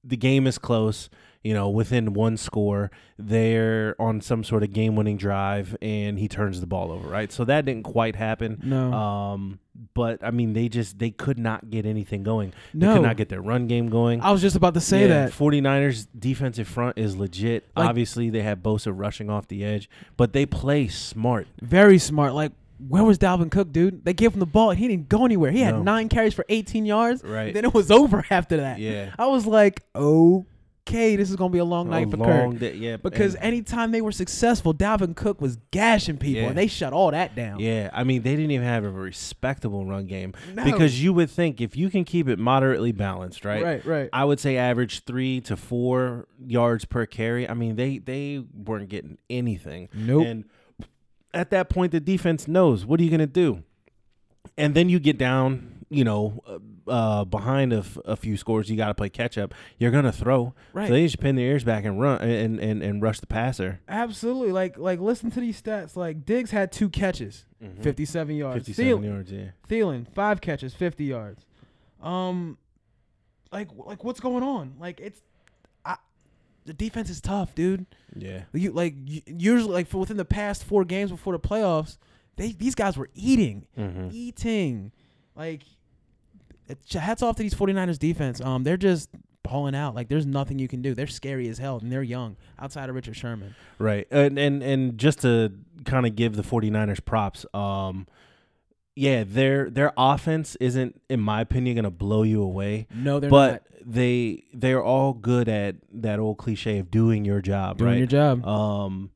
[SPEAKER 2] the game is close. You know, within one score, they're on some sort of game-winning drive, and he turns the ball over. Right, so that didn't quite happen.
[SPEAKER 3] no,
[SPEAKER 2] Um, but I mean, they just they could not get anything going. They
[SPEAKER 3] no.
[SPEAKER 2] could not get their run game going.
[SPEAKER 3] I was just about to say
[SPEAKER 2] Yeah,
[SPEAKER 3] that.
[SPEAKER 2] 49ers defensive front is legit.
[SPEAKER 3] Like-
[SPEAKER 2] Obviously, they have Bosa rushing off the edge, but they play smart.
[SPEAKER 3] Very smart. Like, where was Dalvin Cook, dude? They gave him the ball and he didn't go anywhere. He had
[SPEAKER 2] No.
[SPEAKER 3] nine carries for 18 yards.
[SPEAKER 2] Right.
[SPEAKER 3] Then it was over after that.
[SPEAKER 2] Yeah.
[SPEAKER 3] I was like, okay, this is gonna be a long night
[SPEAKER 2] A
[SPEAKER 3] for
[SPEAKER 2] long
[SPEAKER 3] Kirk.
[SPEAKER 2] day- yeah,
[SPEAKER 3] Because
[SPEAKER 2] and-
[SPEAKER 3] anytime they were successful, Dalvin Cook was gashing people,
[SPEAKER 2] Yeah.
[SPEAKER 3] and they shut all that down.
[SPEAKER 2] Yeah, I mean they didn't even have a respectable run game
[SPEAKER 3] No.
[SPEAKER 2] because you would think if you can keep it moderately balanced, right?
[SPEAKER 3] right, right.
[SPEAKER 2] I would say average three to four yards per carry. I mean they they weren't getting anything.
[SPEAKER 3] Nope.
[SPEAKER 2] And at that point, the defense knows what are you going to do, and then you get down, you know, uh, uh, behind a, f- a few scores. You got to play catch up. You're going to throw,
[SPEAKER 3] Right.
[SPEAKER 2] So they just pin their ears back and run and and, and rush the passer.
[SPEAKER 3] Absolutely. Like like listen to these stats. Like Diggs had two catches,
[SPEAKER 2] Mhm.
[SPEAKER 3] 57 yards.
[SPEAKER 2] Fifty-seven
[SPEAKER 3] Thielen,
[SPEAKER 2] yards. Yeah.
[SPEAKER 3] Thielen, five catches, 50 yards. Um like like what's going on? Like it's I, the defense is tough, dude.
[SPEAKER 2] Yeah.
[SPEAKER 3] You like usually like for within the past 4 games before the playoffs, they these guys were eating,
[SPEAKER 2] Mm-hmm.
[SPEAKER 3] eating. Like hats off to these 49ers defense. Um they're just balling out. Like there's nothing you can do. They're scary as hell and they're young outside of Richard Sherman.
[SPEAKER 2] Right. And and and just to kind of give the 49ers props, um yeah, their their offense isn't in my opinion going to blow you away,
[SPEAKER 3] No, they're
[SPEAKER 2] but
[SPEAKER 3] not
[SPEAKER 2] they they're all good at that old cliche of doing your job,
[SPEAKER 3] doing
[SPEAKER 2] right?
[SPEAKER 3] your job.
[SPEAKER 2] Um,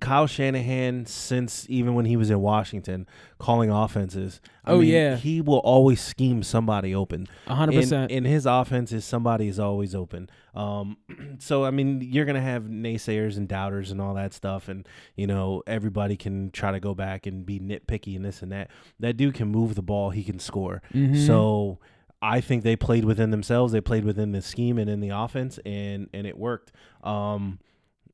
[SPEAKER 2] Kyle Shanahan, since even when he was in Washington, calling offenses. I
[SPEAKER 3] Oh,
[SPEAKER 2] mean,
[SPEAKER 3] yeah.
[SPEAKER 2] he will always scheme somebody open.
[SPEAKER 3] A hundred percent.
[SPEAKER 2] in his offenses, somebody is always open. Um, so I mean, you're gonna have naysayers and doubters and all that stuff, and you know everybody can try to go back and be nitpicky and this and that. That dude can move the ball. He can score.
[SPEAKER 3] Mhm.
[SPEAKER 2] So I think they played within themselves. They played within the scheme and in the offense, and and it worked. Um,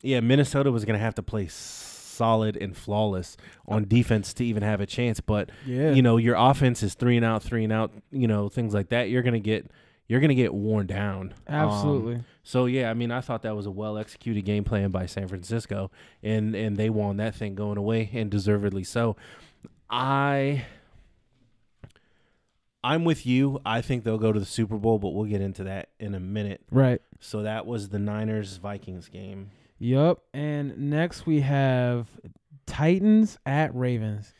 [SPEAKER 2] yeah, Minnesota was gonna have to play solid and flawless on defense to even have a chance. But
[SPEAKER 3] yeah,
[SPEAKER 2] you know, your offense is three and out, three and out. You know, things like that. You're gonna get you're gonna get worn down. Um,
[SPEAKER 3] absolutely.
[SPEAKER 2] so yeah, I mean, I thought that was a well executed game plan by San Francisco, and and they won that thing going away, and deservedly so. I I'm with you. I think they'll go to the Super Bowl, but we'll get into that in a minute.
[SPEAKER 3] right.
[SPEAKER 2] So that was the Niners Vikings game.
[SPEAKER 3] Yup. And next we have Titans at Ravens.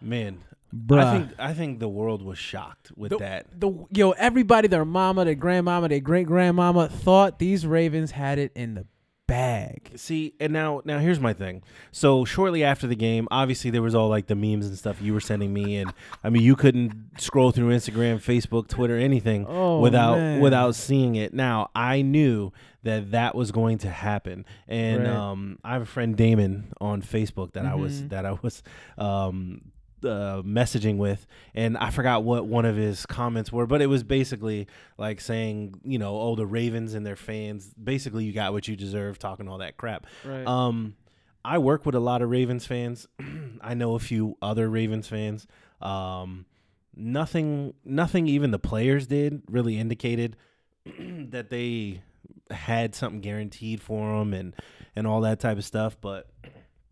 [SPEAKER 2] Man,
[SPEAKER 3] Bruh.
[SPEAKER 2] I think I think the world was shocked with
[SPEAKER 3] The-
[SPEAKER 2] that.
[SPEAKER 3] the yo everybody, their mama, their grandmama, their great grandmama thought these Ravens had it in the bag.
[SPEAKER 2] See, and now now here's my thing. So shortly after the game, obviously there was all like the memes and stuff you were sending me, and I mean you couldn't scroll through Instagram, Facebook, Twitter, anything
[SPEAKER 3] Oh,
[SPEAKER 2] without
[SPEAKER 3] man.
[SPEAKER 2] without seeing it. Now I knew that that was going to happen, and
[SPEAKER 3] Right.
[SPEAKER 2] um, I have a friend Damon on Facebook that I was
[SPEAKER 3] Mhm.
[SPEAKER 2] that I was um, uh, messaging with, and I forgot what one of his comments were, but it was basically like saying, you know, oh the Ravens and their fans, basically you got what you deserve, talking all that crap.
[SPEAKER 3] Right.
[SPEAKER 2] Um, I work with a lot of Ravens fans. I know a few other Ravens fans. Um, nothing, nothing even the players did really indicated that they had something guaranteed for them and and all that type of stuff. But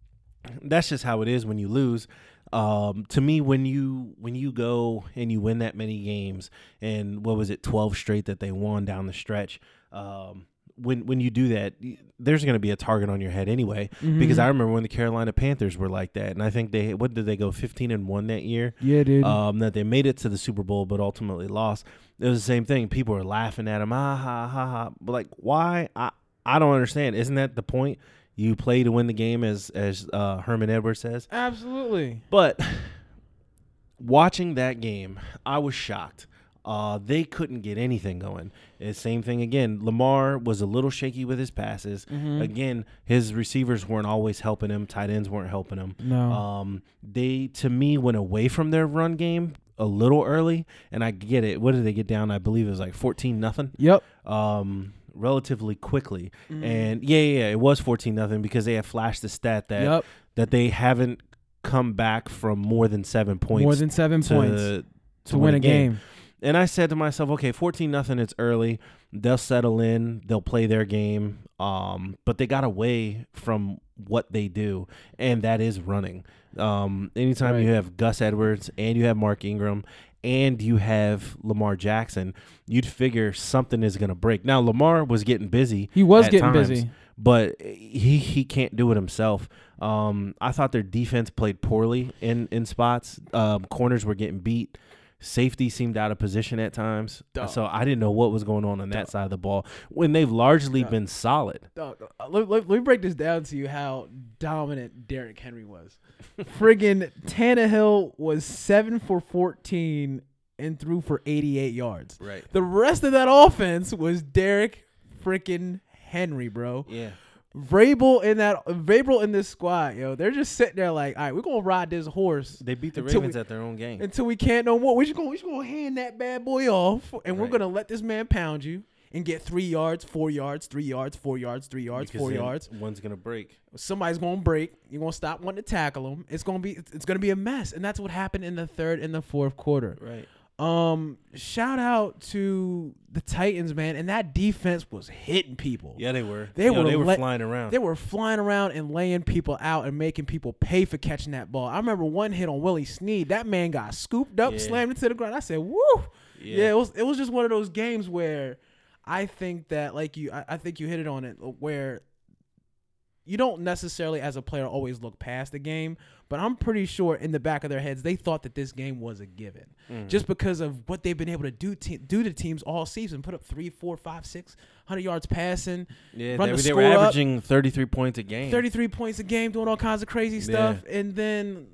[SPEAKER 2] that's just how it is when you lose. Um, to me, when you when you go and you win that many games, and what was it, twelve straight that they won down the stretch. Um, when when you do that, there's going to be a target on your head anyway. Because
[SPEAKER 3] Mhm.
[SPEAKER 2] I remember when the Carolina Panthers were like that, and I think they what did they go fifteen and one that year?
[SPEAKER 3] yeah, dude.
[SPEAKER 2] um, that they made it to the Super Bowl but ultimately lost. It was the same thing. People were laughing at him, ah ha ha ha. But like, why? I I don't understand. Isn't that the point? You play to win the game, as as uh, Herman Edwards says.
[SPEAKER 3] Absolutely.
[SPEAKER 2] But watching that game, I was shocked. Uh, they couldn't get anything going. It's same thing again. Lamar was a little shaky with his passes.
[SPEAKER 3] Mhm.
[SPEAKER 2] Again, his receivers weren't always helping him. Tight ends weren't helping him.
[SPEAKER 3] No.
[SPEAKER 2] Um, they to me went away from their run game a little early, and I get it. What did they get down? I believe it was like fourteen nothing.
[SPEAKER 3] yep.
[SPEAKER 2] Um, relatively quickly,
[SPEAKER 3] Mhm.
[SPEAKER 2] and yeah, yeah, yeah, it was fourteen nothing because they had flashed the stat that
[SPEAKER 3] Yep.
[SPEAKER 2] that they haven't come back from more than seven points
[SPEAKER 3] More than seven
[SPEAKER 2] to,
[SPEAKER 3] points
[SPEAKER 2] to,
[SPEAKER 3] to win a game.
[SPEAKER 2] And I said to myself, okay, fourteen nothing. It's early. They'll settle in. They'll play their game. Um, but they got away from what they do, and that is running. Um, anytime you have Gus Edwards and you have Mark Ingram and you have Lamar Jackson, you'd figure something is going to break. Now Lamar was getting busy.
[SPEAKER 3] He was getting
[SPEAKER 2] times,
[SPEAKER 3] busy.
[SPEAKER 2] but he he can't do it himself. Um, I thought their defense played poorly in in spots. Um, corners were getting beat. Safety seemed out of position at times,
[SPEAKER 3] Dog.
[SPEAKER 2] so I didn't know what was going on on that side of the ball when they've largely
[SPEAKER 3] Dog.
[SPEAKER 2] been solid.
[SPEAKER 3] Uh, let, let- let me break this down to you how dominant Derrick Henry was. Friggin' Tannehill was seven for fourteen and threw for eighty eight yards.
[SPEAKER 2] Right.
[SPEAKER 3] The rest of that offense was Derrick freaking Henry, bro.
[SPEAKER 2] Yeah.
[SPEAKER 3] Vrabel in that Vrabel in this squad, yo, they're just sitting there like, all right, we're gonna ride this horse
[SPEAKER 2] They beat the Ravens
[SPEAKER 3] we-
[SPEAKER 2] at their own game.
[SPEAKER 3] until we can't no more. We just gonna we just gonna hand that bad boy off, and we're gonna let this man pound you and get three yards, four yards, three yards, four yards, three yards,
[SPEAKER 2] Because
[SPEAKER 3] four yards.
[SPEAKER 2] One's gonna break.
[SPEAKER 3] Somebody's gonna break. You're gonna stop wanting to tackle him. It's gonna be it's gonna be a mess, and that's what happened in the third and the fourth quarter.
[SPEAKER 2] Right.
[SPEAKER 3] Um, shout out to the Titans, man, and that defense was hitting people.
[SPEAKER 2] Yeah, they were.
[SPEAKER 3] They
[SPEAKER 2] Yo,
[SPEAKER 3] were
[SPEAKER 2] they were flying around.
[SPEAKER 3] They were flying around and laying people out and making people pay for catching that ball. I remember one hit on Willie Snead. That man got scooped up,
[SPEAKER 2] Yeah.
[SPEAKER 3] slammed into the ground. I said, "Woo!" Yeah. it was it was just one of those games where I think that like you, I, I think you hit it on it where you don't necessarily as a player always look past the game, but I'm pretty sure in the back of their heads they thought that this game was a given,
[SPEAKER 2] Mhm.
[SPEAKER 3] just because of what they've been able to do te- do to teams all season, put up three, four, five, six hundred yards passing.
[SPEAKER 2] yeah, they,
[SPEAKER 3] the
[SPEAKER 2] they were
[SPEAKER 3] score up.
[SPEAKER 2] averaging 33 points a game.
[SPEAKER 3] 33 points a game, doing all kinds of crazy stuff, and then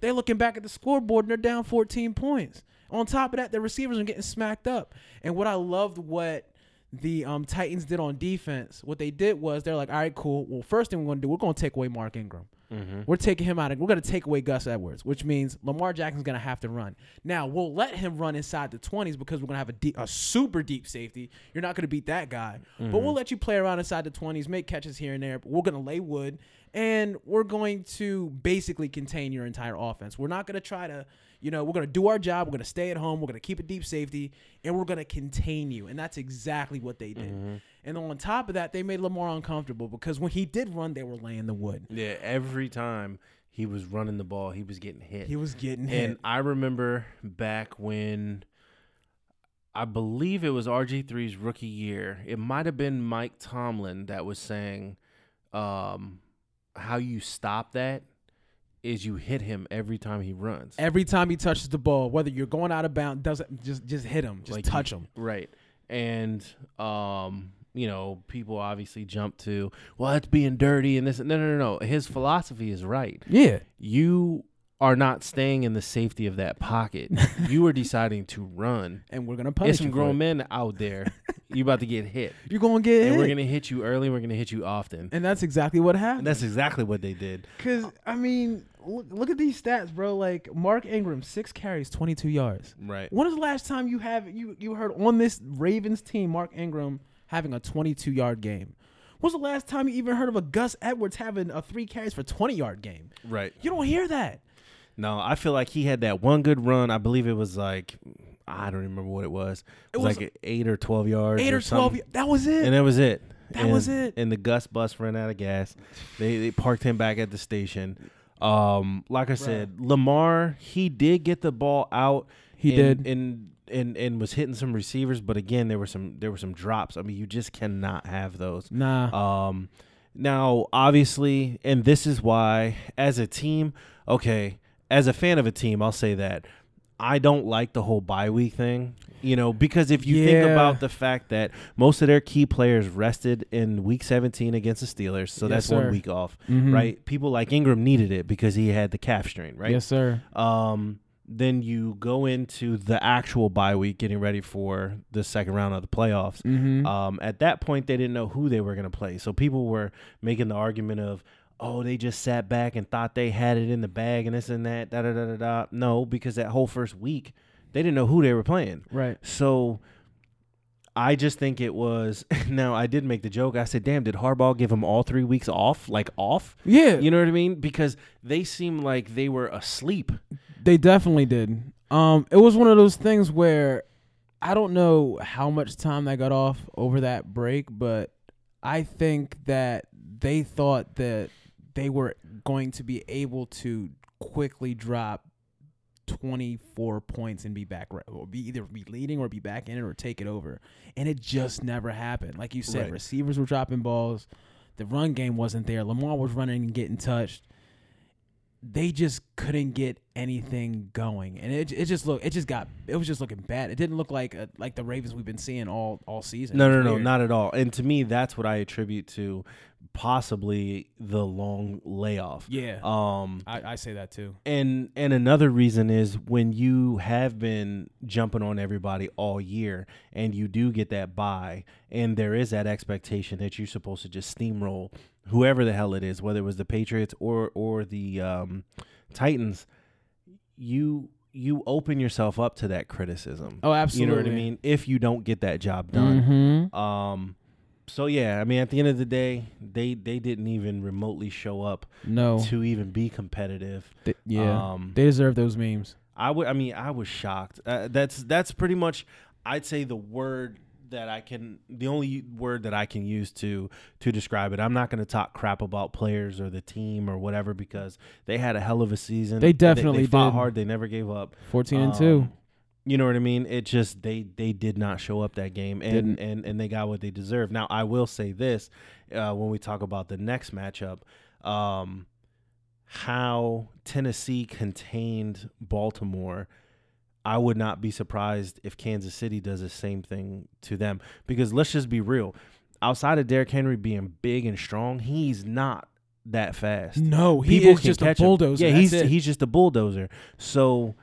[SPEAKER 3] they're looking back at the scoreboard and they're down 14 points. On top of that, the receivers are getting smacked up. And what I loved what the um, Titans did on defense, what they did was they're like, all right, cool. Well, first thing we're going to do, we're going to take away Mark Ingram.
[SPEAKER 2] Mhm.
[SPEAKER 3] We're taking him out. Of, we're going to take away Gus Edwards, which means Lamar Jackson's going to have to run. Now we'll let him run inside the 20s because we're going to have a, deep, a super deep safety. You're not going to beat that guy, but we'll let you play around inside the 20s, make catches here and there. But we're going to lay wood, and we're going to basically contain your entire offense. We're not going to try to. You know, we're going to do our job. We're going to stay at home. We're going to keep a deep safety, and we're going to contain you. And that's exactly what they did. And on top of that, they made Lamar uncomfortable because when he did run, they were laying the wood.
[SPEAKER 2] Yeah, every time he was running the ball, he was getting hit.
[SPEAKER 3] He was getting hit.
[SPEAKER 2] And I remember back when I believe it was RG3's rookie year. It might have been Mike Tomlin that was saying um, how you stop that is you hit him every time he runs.
[SPEAKER 3] Every time he touches the ball, whether you're going out of bounds, doesn't just just hit him, just
[SPEAKER 2] Like
[SPEAKER 3] touch
[SPEAKER 2] you-
[SPEAKER 3] him.
[SPEAKER 2] Right. And um, you know, people obviously jump to, well, that's being dirty and this. No, no, no, no. His philosophy is right.
[SPEAKER 3] Yeah,
[SPEAKER 2] You are not staying in the safety of that pocket. you are deciding to run.
[SPEAKER 3] and we're gonna
[SPEAKER 2] There's
[SPEAKER 3] punish
[SPEAKER 2] some
[SPEAKER 3] you. for
[SPEAKER 2] grown men out there. you about to get hit.
[SPEAKER 3] You're gonna get
[SPEAKER 2] And
[SPEAKER 3] hit,
[SPEAKER 2] we're gonna hit you early. We're gonna hit you often.
[SPEAKER 3] and that's exactly what
[SPEAKER 2] And
[SPEAKER 3] happened.
[SPEAKER 2] that's exactly what they did.
[SPEAKER 3] Because I mean, look, look at these stats, bro. Like Mark Ingram, six carries, 22 yards.
[SPEAKER 2] Right.
[SPEAKER 3] When is the last time you have you you heard on this Ravens team Mark Ingram having a 22 yard game? When's the last time you even heard of a Gus Edwards having a three carries for 20 yard game?
[SPEAKER 2] Right.
[SPEAKER 3] You don't hear that.
[SPEAKER 2] No, I feel like he had that one good run. I believe it was like I don't remember what it was. It,
[SPEAKER 3] It
[SPEAKER 2] was,
[SPEAKER 3] was
[SPEAKER 2] like eight or twelve yards.
[SPEAKER 3] Eight or 12.
[SPEAKER 2] something.
[SPEAKER 3] y- That was it.
[SPEAKER 2] And that was it.
[SPEAKER 3] That
[SPEAKER 2] And-
[SPEAKER 3] was it.
[SPEAKER 2] And the Gus bus ran out of gas. They they parked him back at the station. Um, like I said, Lamar, he did get the ball out.
[SPEAKER 3] He
[SPEAKER 2] and,
[SPEAKER 3] did.
[SPEAKER 2] and and and was hitting some receivers, but again, there were some there were some drops. I mean, you just cannot have those.
[SPEAKER 3] nah.
[SPEAKER 2] Um, now, obviously, and this is why, as a team, okay, as a fan of a team, I'll say that I don't like the whole bye week thing. You know, because if you think about the fact that most of their key players rested in week 17 against the Steelers, so
[SPEAKER 3] Yes,
[SPEAKER 2] that's
[SPEAKER 3] sir.
[SPEAKER 2] one week off,
[SPEAKER 3] Mhm.
[SPEAKER 2] right? People like Ingram needed it because he had the calf strain, right?
[SPEAKER 3] Yes, sir.
[SPEAKER 2] Um, then you go into the actual bye week, getting ready for the second round of the playoffs.
[SPEAKER 3] Mm-hmm.
[SPEAKER 2] Um, at that point, they didn't know who they were going to play. So people were making the argument of, oh, they just sat back and thought they had it in the bag and this and that, da da da da da. No, because that whole first week, they didn't know who they were playing.
[SPEAKER 3] right.
[SPEAKER 2] So I just think it was. Now, I did make the joke. I said, damn, did Harbaugh give them all three weeks off? Like off?
[SPEAKER 3] Yeah.
[SPEAKER 2] You know what I mean? Because they seemed like they were asleep.
[SPEAKER 3] They definitely did. Um, it was one of those things where I don't know how much time they got off over that break, but I think that they thought that they were going to be able to quickly drop 24 points and be back or be either be leading or be back in it or take it over. And it just never happened. Like you said,
[SPEAKER 2] Right.
[SPEAKER 3] receivers were dropping balls. The run game wasn't there. Lamar was running and getting touched. they just couldn't get anything going, and it it just looked it just got it was just looking bad. It didn't look like a, like the Ravens we've been seeing all all season.
[SPEAKER 2] No, no, no,
[SPEAKER 3] weird.
[SPEAKER 2] not at all. And to me, that's what I attribute to possibly the long layoff.
[SPEAKER 3] Yeah,
[SPEAKER 2] Um,
[SPEAKER 3] I, I say that too.
[SPEAKER 2] and and another reason is when you have been jumping on everybody all year, and you do get that bye, and there is that expectation that you're supposed to just steamroll whoever the hell it is, whether it was the Patriots or or the um, Titans. You you open yourself up to that criticism.
[SPEAKER 3] Oh, absolutely.
[SPEAKER 2] You know what I mean? If you don't get that job done.
[SPEAKER 3] Mm-hmm.
[SPEAKER 2] Um, so yeah, I mean, at the end of the day, they they didn't even remotely show up
[SPEAKER 3] No,
[SPEAKER 2] to even be competitive.
[SPEAKER 3] Th- yeah,
[SPEAKER 2] Um,
[SPEAKER 3] they deserve those memes.
[SPEAKER 2] I would. I mean, I was shocked. Uh, that's that's pretty much. I'd say the word that I can, the only word that I can use to to describe it. I'm not going to talk crap about players or the team or whatever because they had a hell of a season.
[SPEAKER 3] They definitely
[SPEAKER 2] they, fought
[SPEAKER 3] did.
[SPEAKER 2] hard. They never gave up.
[SPEAKER 3] Fourteen and two.
[SPEAKER 2] You know what I mean? It just they they did not show up that game, and
[SPEAKER 3] Didn't.
[SPEAKER 2] and and they got what they deserve. Now I will say this uh, when we talk about the next matchup, um, how Tennessee contained Baltimore. I would not be surprised if Kansas City does the same thing to them because let's just be real. Outside of Derrick Henry being big and strong, he's not that fast
[SPEAKER 3] No, he
[SPEAKER 2] people
[SPEAKER 3] is just a
[SPEAKER 2] catch him.
[SPEAKER 3] bulldozer.
[SPEAKER 2] Yeah,
[SPEAKER 3] That's
[SPEAKER 2] he's
[SPEAKER 3] it.
[SPEAKER 2] he's just a bulldozer. So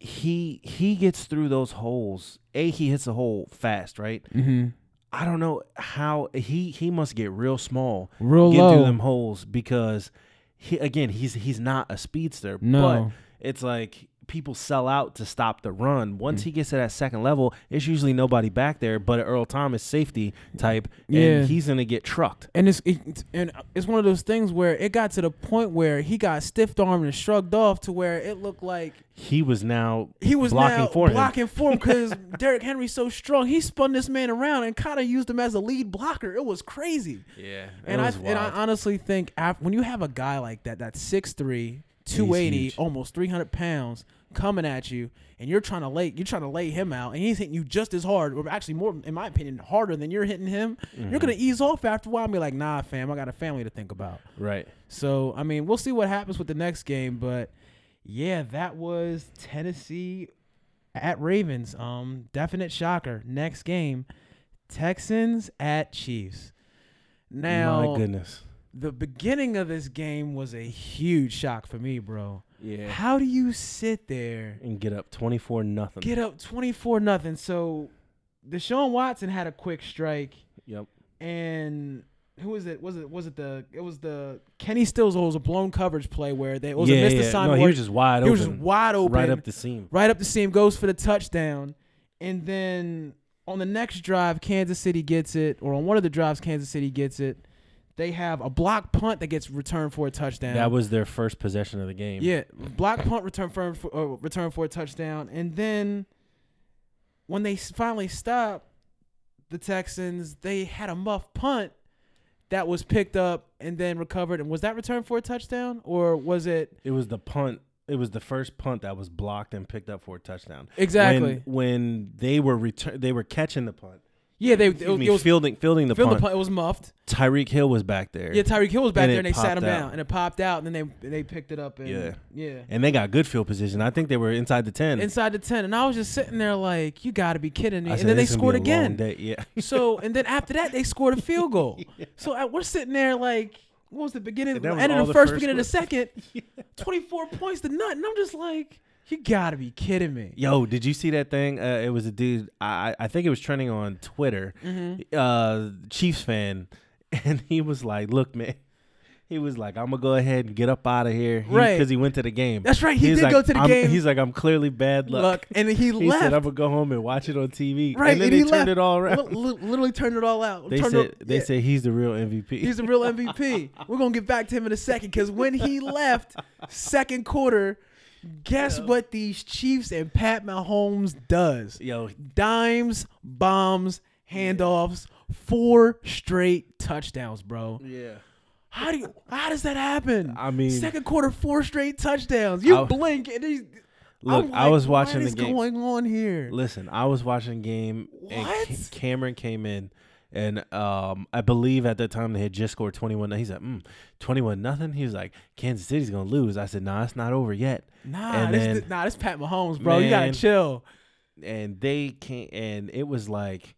[SPEAKER 2] he he gets through those holes. A he hits a hole fast, right?
[SPEAKER 3] mm-hmm.
[SPEAKER 2] I don't know how he he must get real small,
[SPEAKER 3] real
[SPEAKER 2] get
[SPEAKER 3] low.
[SPEAKER 2] through them holes because he again he's he's not a speedster. But
[SPEAKER 3] no,
[SPEAKER 2] it's like people sell out to stop the run. Once
[SPEAKER 3] Mm.
[SPEAKER 2] he gets to that second level, it's usually nobody back there but an Earl Thomas safety type,
[SPEAKER 3] Yeah.
[SPEAKER 2] and he's gonna get trucked.
[SPEAKER 3] and it's it, and it's one of those things where it got to the point where he got stiff armed and shrugged off to where it looked like
[SPEAKER 2] He was now
[SPEAKER 3] he was
[SPEAKER 2] blocking
[SPEAKER 3] now
[SPEAKER 2] for him.
[SPEAKER 3] blocking for him because Derrick Henry's so strong. He spun this man around and kind of used him as a lead blocker. It was crazy.
[SPEAKER 2] Yeah,
[SPEAKER 3] And I and I honestly think af- when you have a guy like that, that's 6'3", 280, almost three hundred pounds, coming at you, and you're trying to lay you're trying to lay him out, and he's hitting you just as hard, or actually more, in my opinion, harder than you're hitting him.
[SPEAKER 2] Mm-hmm.
[SPEAKER 3] You're gonna ease off after a while and be like, Nah, fam, I got a family to think about.
[SPEAKER 2] right.
[SPEAKER 3] So I mean, we'll see what happens with the next game, but yeah, that was Tennessee at Ravens. Um, definite shocker. Next game, Texans at Chiefs. Now,
[SPEAKER 2] My goodness.
[SPEAKER 3] The beginning of this game was a huge shock for me, bro.
[SPEAKER 2] Yeah.
[SPEAKER 3] How do you sit there,
[SPEAKER 2] And get up twenty four nothing.
[SPEAKER 3] get up twenty four nothing? So, Deshaun Watson had a quick strike,
[SPEAKER 2] Yep.
[SPEAKER 3] and who was it? Was it was it the it was the Kenny Stills was a blown coverage play where they it was
[SPEAKER 2] yeah,
[SPEAKER 3] a missed
[SPEAKER 2] yeah.
[SPEAKER 3] assignment.
[SPEAKER 2] No, he was just wide
[SPEAKER 3] he
[SPEAKER 2] open.
[SPEAKER 3] was just wide open,
[SPEAKER 2] right up the seam.
[SPEAKER 3] right up the seam, goes for the touchdown, and then on the next drive, Kansas City gets it, or on one of the drives, Kansas City gets it. They have a block punt that gets returned for a touchdown.
[SPEAKER 2] That was their first possession of the game.
[SPEAKER 3] Yeah, block punt return for uh, return for a touchdown, and then when they finally stopped the Texans, they had a muff punt that was picked up and then recovered. And was that returned for a touchdown, or was it
[SPEAKER 2] It was the punt. It was the first punt that was blocked and picked up for a touchdown.
[SPEAKER 3] exactly?
[SPEAKER 2] When, when they were return, they were catching the punt.
[SPEAKER 3] Yeah, they it,
[SPEAKER 2] Excuse
[SPEAKER 3] was-
[SPEAKER 2] me,
[SPEAKER 3] it was
[SPEAKER 2] fielding fielding the
[SPEAKER 3] filled
[SPEAKER 2] punt.
[SPEAKER 3] the punt. It was muffed.
[SPEAKER 2] Tyreek Hill was back there.
[SPEAKER 3] Yeah, Tyreek Hill was back
[SPEAKER 2] And
[SPEAKER 3] there,
[SPEAKER 2] it
[SPEAKER 3] and they sat
[SPEAKER 2] popped
[SPEAKER 3] him down,
[SPEAKER 2] out.
[SPEAKER 3] and it popped out, and then they they picked it up. And,
[SPEAKER 2] Yeah.
[SPEAKER 3] yeah.
[SPEAKER 2] and they got good field position. I think they were inside the ten.
[SPEAKER 3] Inside the ten, and I was just sitting there like, "You got to be kidding me!"
[SPEAKER 2] I
[SPEAKER 3] And then they
[SPEAKER 2] "This gonna be
[SPEAKER 3] scored
[SPEAKER 2] a long
[SPEAKER 3] again.
[SPEAKER 2] day." Yeah.
[SPEAKER 3] So and then after that they scored a field goal. So uh, we're sitting there like what was the beginning?
[SPEAKER 2] And that was
[SPEAKER 3] End
[SPEAKER 2] all
[SPEAKER 3] of the
[SPEAKER 2] the
[SPEAKER 3] first,
[SPEAKER 2] first
[SPEAKER 3] beginning of the second. Twenty four points to nut, and I'm just like, you gotta be kidding me.
[SPEAKER 2] Yo, did you see that thing? Uh, it was a dude. I I think it was trending on Twitter.
[SPEAKER 3] Mm-hmm.
[SPEAKER 2] Uh, Chiefs fan, and he was like, "Look, man." He was like, "I'm gonna go ahead and get up out of here,"
[SPEAKER 3] Right.
[SPEAKER 2] Because he went to the game.
[SPEAKER 3] That's right. He
[SPEAKER 2] He's
[SPEAKER 3] did
[SPEAKER 2] like,
[SPEAKER 3] go to the
[SPEAKER 2] I'm-
[SPEAKER 3] game.
[SPEAKER 2] He's like, "I'm clearly bad luck."
[SPEAKER 3] Look, and he,
[SPEAKER 2] he
[SPEAKER 3] left.
[SPEAKER 2] He said, "I'm gonna go home and watch it on TV."
[SPEAKER 3] right,
[SPEAKER 2] and then
[SPEAKER 3] and he
[SPEAKER 2] turned
[SPEAKER 3] left.
[SPEAKER 2] it all around.
[SPEAKER 3] Li- literally turned it all out.
[SPEAKER 2] They
[SPEAKER 3] Turned
[SPEAKER 2] said,
[SPEAKER 3] it-
[SPEAKER 2] "They
[SPEAKER 3] yeah.
[SPEAKER 2] said he's the real MVP."
[SPEAKER 3] He's the real MVP. We're gonna get back to him in a second because when he left, second quarter, guess what these Chiefs and Pat Mahomes does?
[SPEAKER 2] Yo,
[SPEAKER 3] Dimes, bombs, handoffs, four straight touchdowns, bro.
[SPEAKER 2] yeah.
[SPEAKER 3] How do you? How does that happen?
[SPEAKER 2] I mean-
[SPEAKER 3] second quarter, four straight touchdowns. You
[SPEAKER 2] I-
[SPEAKER 3] blink and he's.
[SPEAKER 2] Look,
[SPEAKER 3] I'm
[SPEAKER 2] I was watching
[SPEAKER 3] what
[SPEAKER 2] the
[SPEAKER 3] is
[SPEAKER 2] game.
[SPEAKER 3] going on here?
[SPEAKER 2] Listen, I was watching the game, and
[SPEAKER 3] What?
[SPEAKER 2] Ca- Cameron came in, And um, I believe at that time they had just scored 21. He said, mm, 21 nothing. He was like, Kansas City's going to lose. I said, nah, it's not over yet.
[SPEAKER 3] Nah,
[SPEAKER 2] And
[SPEAKER 3] this,
[SPEAKER 2] then-
[SPEAKER 3] nah, this Pat Mahomes, bro. you gotta chill.
[SPEAKER 2] And they can't, and it was like,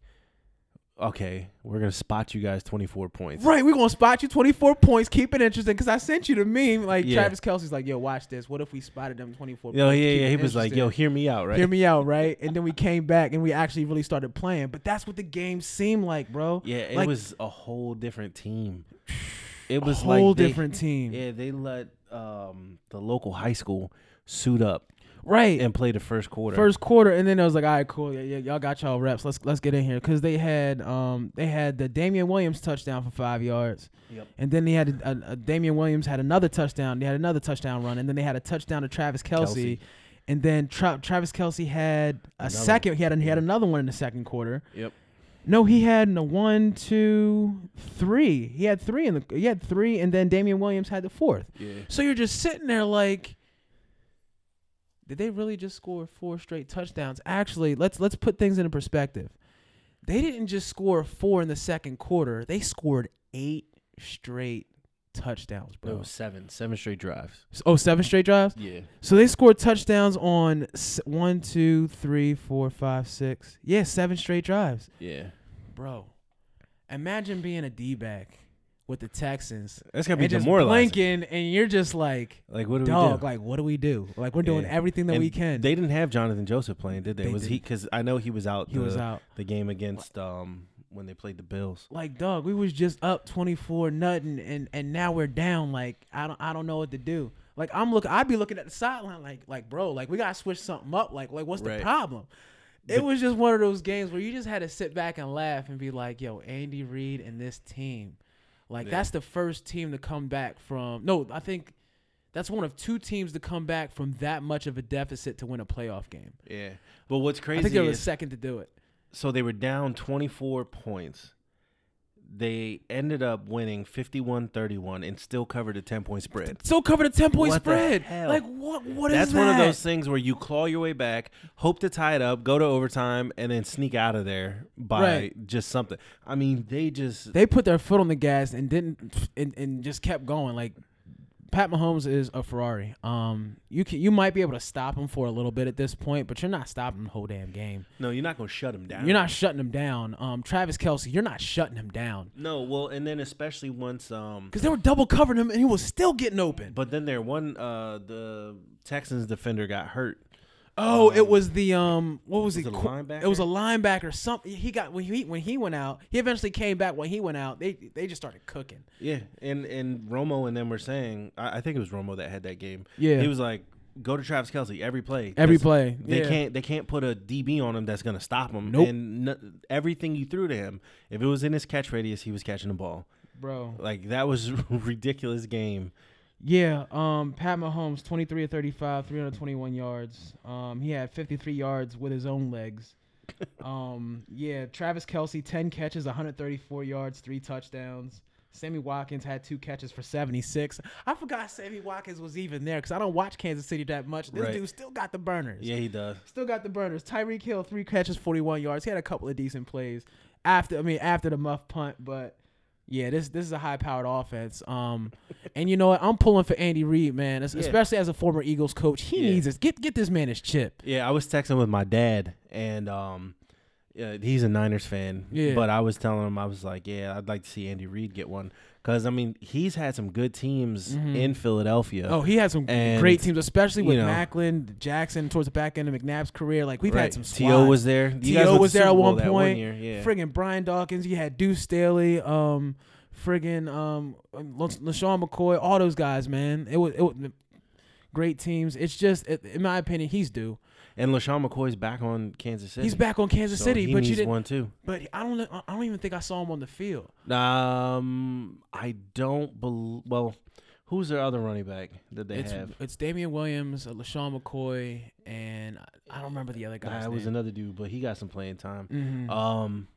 [SPEAKER 2] okay, we're going to spot you guys 24 points.
[SPEAKER 3] Right, we're gonna spot you 24 points. Keep it interesting because I sent you the meme. Like
[SPEAKER 2] Yeah.
[SPEAKER 3] Travis Kelce's like, yo, watch this. What if we spotted them 24
[SPEAKER 2] Yo,
[SPEAKER 3] points?
[SPEAKER 2] yeah, yeah. He was like, yo, hear me out, right?
[SPEAKER 3] hear me out, right? And then we came back and we actually really started playing. But that's what the game seemed like, bro.
[SPEAKER 2] Yeah, it
[SPEAKER 3] Like-
[SPEAKER 2] was a whole different team. It was a
[SPEAKER 3] whole
[SPEAKER 2] like they-
[SPEAKER 3] different team.
[SPEAKER 2] Yeah, they let um, the local high school suit up
[SPEAKER 3] right.
[SPEAKER 2] and play the first quarter.
[SPEAKER 3] First quarter, and then it was like, all right, cool, yeah, yeah, y'all got y'all reps. Let's let's get in here because they had um they had the Damien Williams touchdown for five yards,
[SPEAKER 2] Yep.
[SPEAKER 3] and then they had a, a, a Damien Williams had another touchdown. They had another touchdown run, and then they had a touchdown to Travis Kelsey,
[SPEAKER 2] Kelce.
[SPEAKER 3] and then Tra- Travis Kelce had a
[SPEAKER 2] Another.
[SPEAKER 3] second. He had he had another one in the second quarter.
[SPEAKER 2] Yep.
[SPEAKER 3] No, he had a one, two, three. He had three in the he had three, and then Damien Williams had the fourth.
[SPEAKER 2] Yeah.
[SPEAKER 3] So you're just sitting there like, did they really just score four straight touchdowns? Actually, let's let's put things into perspective. They didn't just score four in the second quarter. They scored eight straight touchdowns,
[SPEAKER 2] It
[SPEAKER 3] bro.
[SPEAKER 2] was seven, seven straight drives.
[SPEAKER 3] Oh, seven straight drives.
[SPEAKER 2] Yeah.
[SPEAKER 3] So they scored touchdowns on one, two, three, four, five, six. Yeah, seven straight drives,
[SPEAKER 2] Yeah.
[SPEAKER 3] bro. Imagine being a D back with the Texans
[SPEAKER 2] That's gonna be
[SPEAKER 3] and just
[SPEAKER 2] demoralizing.
[SPEAKER 3] blinking, and you're just like,
[SPEAKER 2] Like what do
[SPEAKER 3] dog,
[SPEAKER 2] we
[SPEAKER 3] like what do we do? Like we're doing
[SPEAKER 2] Yeah.
[SPEAKER 3] everything that
[SPEAKER 2] do?
[SPEAKER 3] we can.
[SPEAKER 2] They didn't have Johnathan Joseph playing, did they?
[SPEAKER 3] They
[SPEAKER 2] was he?
[SPEAKER 3] didn't.
[SPEAKER 2] Because I know he was out.
[SPEAKER 3] he
[SPEAKER 2] the,
[SPEAKER 3] was out.
[SPEAKER 2] the game against um when they played the Bills.
[SPEAKER 3] Like dog, we was just up twenty four nothing, and and now we're down. Like I don't I don't know what to do. Like I'm looking, I'd be looking at the sideline like like bro, like we gotta switch something up. Like like what's
[SPEAKER 2] Right.
[SPEAKER 3] the problem? It
[SPEAKER 2] The-
[SPEAKER 3] was just one of those games where you just had to sit back and laugh and be like, yo, Andy Reid and this team, like
[SPEAKER 2] Yeah.
[SPEAKER 3] that's the first team to come back from. No, I think. That's one of two teams to come back from that much of a deficit to win a playoff game.
[SPEAKER 2] Yeah. But what's crazy
[SPEAKER 3] I think they were the second to do it.
[SPEAKER 2] so they were down 24 points. They ended up winning 51-31 and still covered a 10 point spread.
[SPEAKER 3] Still covered a ten point
[SPEAKER 2] What
[SPEAKER 3] spread. Like what? What is that?
[SPEAKER 2] That's
[SPEAKER 3] that?
[SPEAKER 2] one of those things where you claw your way back, hope to tie it up, go to overtime, and then sneak out of there by
[SPEAKER 3] Right.
[SPEAKER 2] just something. I mean, they just
[SPEAKER 3] They put their foot on the gas and didn't and, and just kept going. Like Pat Mahomes is a Ferrari. Um, you can you might be able to stop him for a little bit at this point, but you're not stopping the whole damn game.
[SPEAKER 2] no, you're not gonna shut him down.
[SPEAKER 3] You're not shutting him down. Um, Travis Kelce, you're not shutting him down
[SPEAKER 2] No, well, and then especially once um,
[SPEAKER 3] because they were double covering him and he was still getting open.
[SPEAKER 2] but then there one uh the Texans defender got hurt.
[SPEAKER 3] Oh, it
[SPEAKER 2] Um,
[SPEAKER 3] was the um, what was,
[SPEAKER 2] was
[SPEAKER 3] it?
[SPEAKER 2] it linebacker?
[SPEAKER 3] It was a linebacker. Something he got when he when he went out. He eventually came back when he went out. They they just started cooking.
[SPEAKER 2] Yeah, and and Romo and them were saying, I, I think it was Romo that had that game.
[SPEAKER 3] Yeah.
[SPEAKER 2] he was like, go to Travis Kelce every play.
[SPEAKER 3] Every play.
[SPEAKER 2] They
[SPEAKER 3] yeah.
[SPEAKER 2] can't they can't put a DB on him that's gonna stop him.
[SPEAKER 3] Nope.
[SPEAKER 2] And n- everything you threw to him, if it was in his catch radius, he was catching the ball.
[SPEAKER 3] bro.
[SPEAKER 2] Like that was ridiculous game.
[SPEAKER 3] Yeah, um, Pat Mahomes, 23 of 35, 321 yards. Um, he had 53 yards with his own legs. um, yeah, Travis Kelce, 10 catches, 134 yards, three touchdowns. Sammy Watkins had two catches for 76. I forgot Sammy Watkins was even there because I don't watch Kansas City that much. This
[SPEAKER 2] Right.
[SPEAKER 3] dude still got the burners.
[SPEAKER 2] Yeah, he does.
[SPEAKER 3] Still got the burners. Tyreek Hill, three catches, 41 yards. He had a couple of decent plays after, I mean, after the muff punt, but yeah, this this is a high powered offense. Um, and you know what? I'm pulling for Andy Reid, man.
[SPEAKER 2] Yeah.
[SPEAKER 3] Especially as a former Eagles coach, he
[SPEAKER 2] Yeah.
[SPEAKER 3] needs this. Get get this man his chip.
[SPEAKER 2] Yeah, I was texting with my dad, and um, yeah, he's a Niners fan.
[SPEAKER 3] Yeah.
[SPEAKER 2] But I was telling him, I was like, yeah, I'd like to see Andy Reid get one because I mean, he's had some good teams
[SPEAKER 3] Mhm.
[SPEAKER 2] in Philadelphia.
[SPEAKER 3] Oh, he had some
[SPEAKER 2] And,
[SPEAKER 3] great teams, especially with
[SPEAKER 2] you know-
[SPEAKER 3] Maclin, Jackson towards the back end of McNabb's career. Like we've
[SPEAKER 2] right.
[SPEAKER 3] had some.
[SPEAKER 2] T.O. was there. You
[SPEAKER 3] T.O. was there at one point.
[SPEAKER 2] year. Yeah.
[SPEAKER 3] Friggin' Brian Dawkins. You had Deuce Staley. Um, friggin' um, La- LeSean McCoy. All those guys, man. It was, it was great teams. It's just, in my opinion, he's due.
[SPEAKER 2] And LeSean McCoy's back on Kansas City.
[SPEAKER 3] He's back on Kansas
[SPEAKER 2] So
[SPEAKER 3] City,
[SPEAKER 2] he
[SPEAKER 3] but you
[SPEAKER 2] needs
[SPEAKER 3] didn't.
[SPEAKER 2] one too.
[SPEAKER 3] But I don't. I don't even think I saw him on the field.
[SPEAKER 2] Um, I don't believe. Well, who's their other running back that they
[SPEAKER 3] it's
[SPEAKER 2] have?
[SPEAKER 3] it's Damien Williams, uh, LeSean McCoy, and I- don't remember the other guy.
[SPEAKER 2] Nah, it was another dude, but he got some playing time.
[SPEAKER 3] Mhm.
[SPEAKER 2] Um,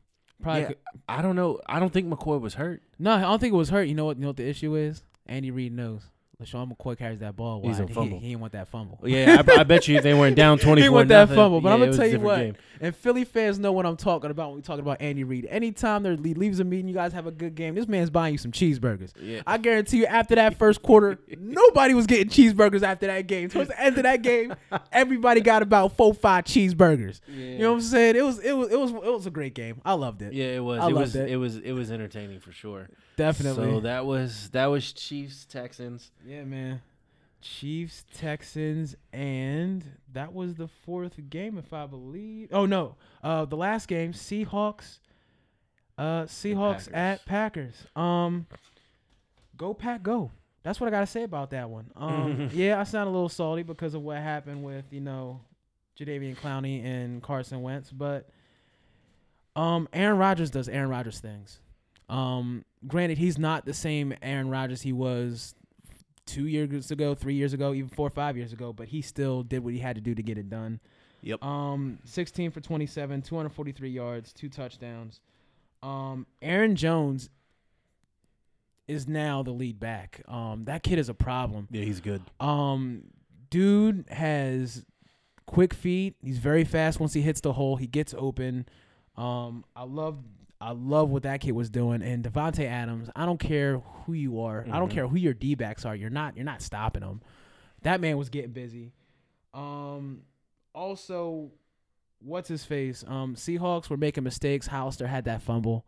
[SPEAKER 3] Probably.
[SPEAKER 2] yeah.
[SPEAKER 3] could-
[SPEAKER 2] I don't know. I don't think McCoy was hurt.
[SPEAKER 3] no, I don't think it was hurt. You know what? You know what the issue is? Andy Reid knows. LeSean McCoy carries that ball
[SPEAKER 2] He's
[SPEAKER 3] wide.
[SPEAKER 2] gonna fumble.
[SPEAKER 3] He, he didn't want that fumble.
[SPEAKER 2] Yeah, I, I bet you they weren't down twenty
[SPEAKER 3] he
[SPEAKER 2] four.
[SPEAKER 3] want that fumble. But I'm gonna tell you what,
[SPEAKER 2] game.
[SPEAKER 3] and Philly fans know what I'm talking about when we talking about Andy Reid. Anytime there he leaves a meeting, you guys have a good game. This man's buying you some cheeseburgers.
[SPEAKER 2] Yeah.
[SPEAKER 3] I guarantee you, after that first quarter, nobody was getting cheeseburgers after that game. Towards the end of that game, everybody got about four, five cheeseburgers. Yeah. You know what I'm saying? It was, it was, it was, it was a great game. I loved it.
[SPEAKER 2] Yeah, it was.
[SPEAKER 3] I
[SPEAKER 2] it
[SPEAKER 3] loved
[SPEAKER 2] was.
[SPEAKER 3] it.
[SPEAKER 2] It was. It was entertaining for sure.
[SPEAKER 3] Definitely.
[SPEAKER 2] So that was that was Chiefs Texans.
[SPEAKER 3] Yeah, man. Chiefs, Texans, and that was the fourth game, if I believe. Oh no, uh, the last game, Seahawks. Uh, Seahawks
[SPEAKER 2] Packers.
[SPEAKER 3] at Packers. Um, go pack, go. That's what I gotta say about that one. Um, yeah, I sound a little salty because of what happened with you know, Jadeveon Clowney and Carson Wentz, but um, Aaron Rodgers does Aaron Rodgers things. Um, granted, he's not the same Aaron Rodgers he was two years ago, three years ago, even four or five years ago, but he still did what he had to do to get it done.
[SPEAKER 2] Yep.
[SPEAKER 3] Um, 16 for 27, 243 yards, two touchdowns. Um, Aaron Jones is now the lead back. Um, that kid is a problem.
[SPEAKER 2] Yeah, he's good.
[SPEAKER 3] Um, dude has quick feet. He's very fast. Once he hits the hole, he gets open. Um, I love, I love what that kid was doing. And Davante Adams, I don't care who you are. I don't
[SPEAKER 2] Mhm.
[SPEAKER 3] care who your D backs are. You're not, you're not stopping him. That man was getting busy. Um, also, what's his face? Um, Seahawks were making mistakes. Hollister had that fumble.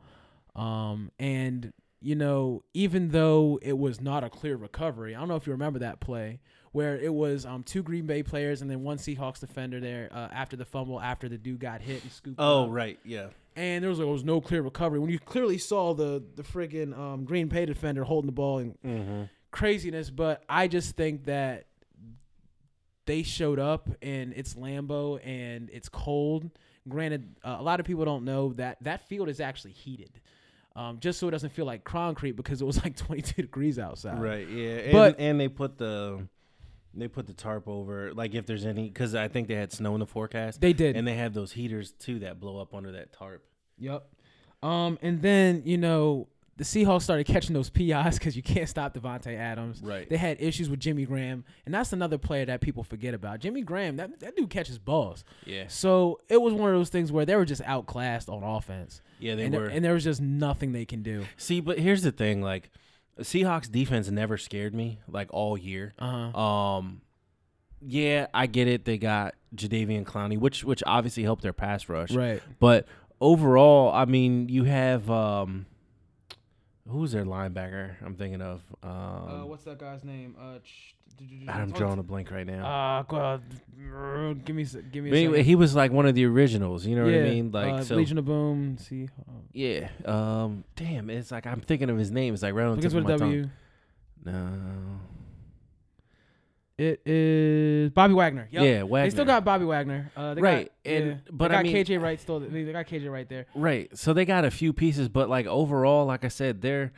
[SPEAKER 3] Um, and you know, even though it was not a clear recovery, I don't know if you remember that play where it was um two Green Bay players and then one Seahawks defender there uh, after the fumble after the dude got hit and scooped.
[SPEAKER 2] Oh
[SPEAKER 3] up.
[SPEAKER 2] right, yeah.
[SPEAKER 3] And there was, there was no clear recovery when you clearly saw the the friggin' um, Green Bay defender holding the ball and
[SPEAKER 2] Mm-hmm.
[SPEAKER 3] craziness. But I just think that they showed up and it's Lambeau and it's cold. Granted, uh, a lot of people don't know that that field is actually heated. Um, just so it doesn't feel like concrete because it was like 22 degrees outside.
[SPEAKER 2] Right, yeah. And,
[SPEAKER 3] But-
[SPEAKER 2] and they put the they put the tarp over, like if there's any, because I think they had snow in the forecast,
[SPEAKER 3] They did.
[SPEAKER 2] and they have those heaters too that blow up under that tarp.
[SPEAKER 3] Yep. Um, and then you know the Seahawks started catching those PIs because you can't stop Davante Adams.
[SPEAKER 2] Right.
[SPEAKER 3] They had issues with Jimmy Graham, and that's another player that people forget about. Jimmy Graham, that that dude catches balls.
[SPEAKER 2] Yeah,
[SPEAKER 3] So it was one of those things where they were just outclassed on offense,
[SPEAKER 2] yeah, they
[SPEAKER 3] and, there,
[SPEAKER 2] were.
[SPEAKER 3] and there was just nothing they can do.
[SPEAKER 2] See, but here's the thing: like, Seahawks defense never scared me like all year.
[SPEAKER 3] Uh huh.
[SPEAKER 2] Um, yeah, I get it. They got Jadeveon Clowney, which which obviously helped their pass rush.
[SPEAKER 3] Right.
[SPEAKER 2] But overall, I mean, you have um, who's their linebacker? I'm thinking of. Um,
[SPEAKER 3] uh, what's that guy's name? Uh, ch-
[SPEAKER 2] I'm drawing a blank right now.
[SPEAKER 3] Uh, God, give me, give me.
[SPEAKER 2] But
[SPEAKER 3] A
[SPEAKER 2] anyway, he was like one of the originals. You know what I mean? Like
[SPEAKER 3] uh,
[SPEAKER 2] so.
[SPEAKER 3] Legion of Boom. See,
[SPEAKER 2] Yeah. Um. Damn. It's like I'm thinking of his name. It's like right on the tip of
[SPEAKER 3] with
[SPEAKER 2] my
[SPEAKER 3] a W.
[SPEAKER 2] tongue. No.
[SPEAKER 3] It is Bobby Wagner. Yep.
[SPEAKER 2] Yeah. Wagner.
[SPEAKER 3] They still got Bobby Wagner. Uh, they
[SPEAKER 2] Right,
[SPEAKER 3] Got,
[SPEAKER 2] and-
[SPEAKER 3] yeah.
[SPEAKER 2] but
[SPEAKER 3] they
[SPEAKER 2] I
[SPEAKER 3] got
[SPEAKER 2] mean-
[SPEAKER 3] KJ right still. They they got KJ right there.
[SPEAKER 2] Right. So they got a few pieces, but like overall, like I said, their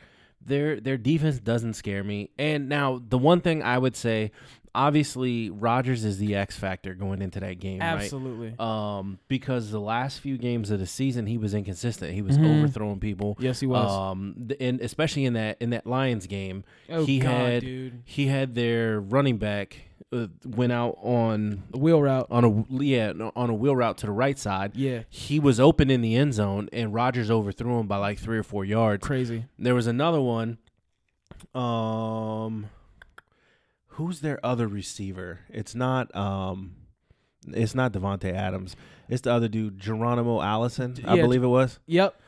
[SPEAKER 2] their their defense doesn't scare me. And now the one thing I would say, obviously, Rodgers is the X factor going into that game,
[SPEAKER 3] Absolutely.
[SPEAKER 2] right? Um, because the last few games of the season he was inconsistent. He was
[SPEAKER 3] Mhm.
[SPEAKER 2] overthrowing people.
[SPEAKER 3] yes, he was.
[SPEAKER 2] Um, and especially in that in that Lions game,
[SPEAKER 3] oh
[SPEAKER 2] he
[SPEAKER 3] God,
[SPEAKER 2] had
[SPEAKER 3] dude.
[SPEAKER 2] he had their running back uh, went out on
[SPEAKER 3] a wheel route.
[SPEAKER 2] on a yeah on a wheel route to the right side.
[SPEAKER 3] Yeah.
[SPEAKER 2] He was open in the end zone, and Rodgers overthrew him by like three or four yards.
[SPEAKER 3] Crazy.
[SPEAKER 2] There was another one. Um, who's their other receiver? It's not um, it's not Davante Adams. It's the other dude, Geronimo Allison, I
[SPEAKER 3] Yeah,
[SPEAKER 2] believe it was.
[SPEAKER 3] Yep.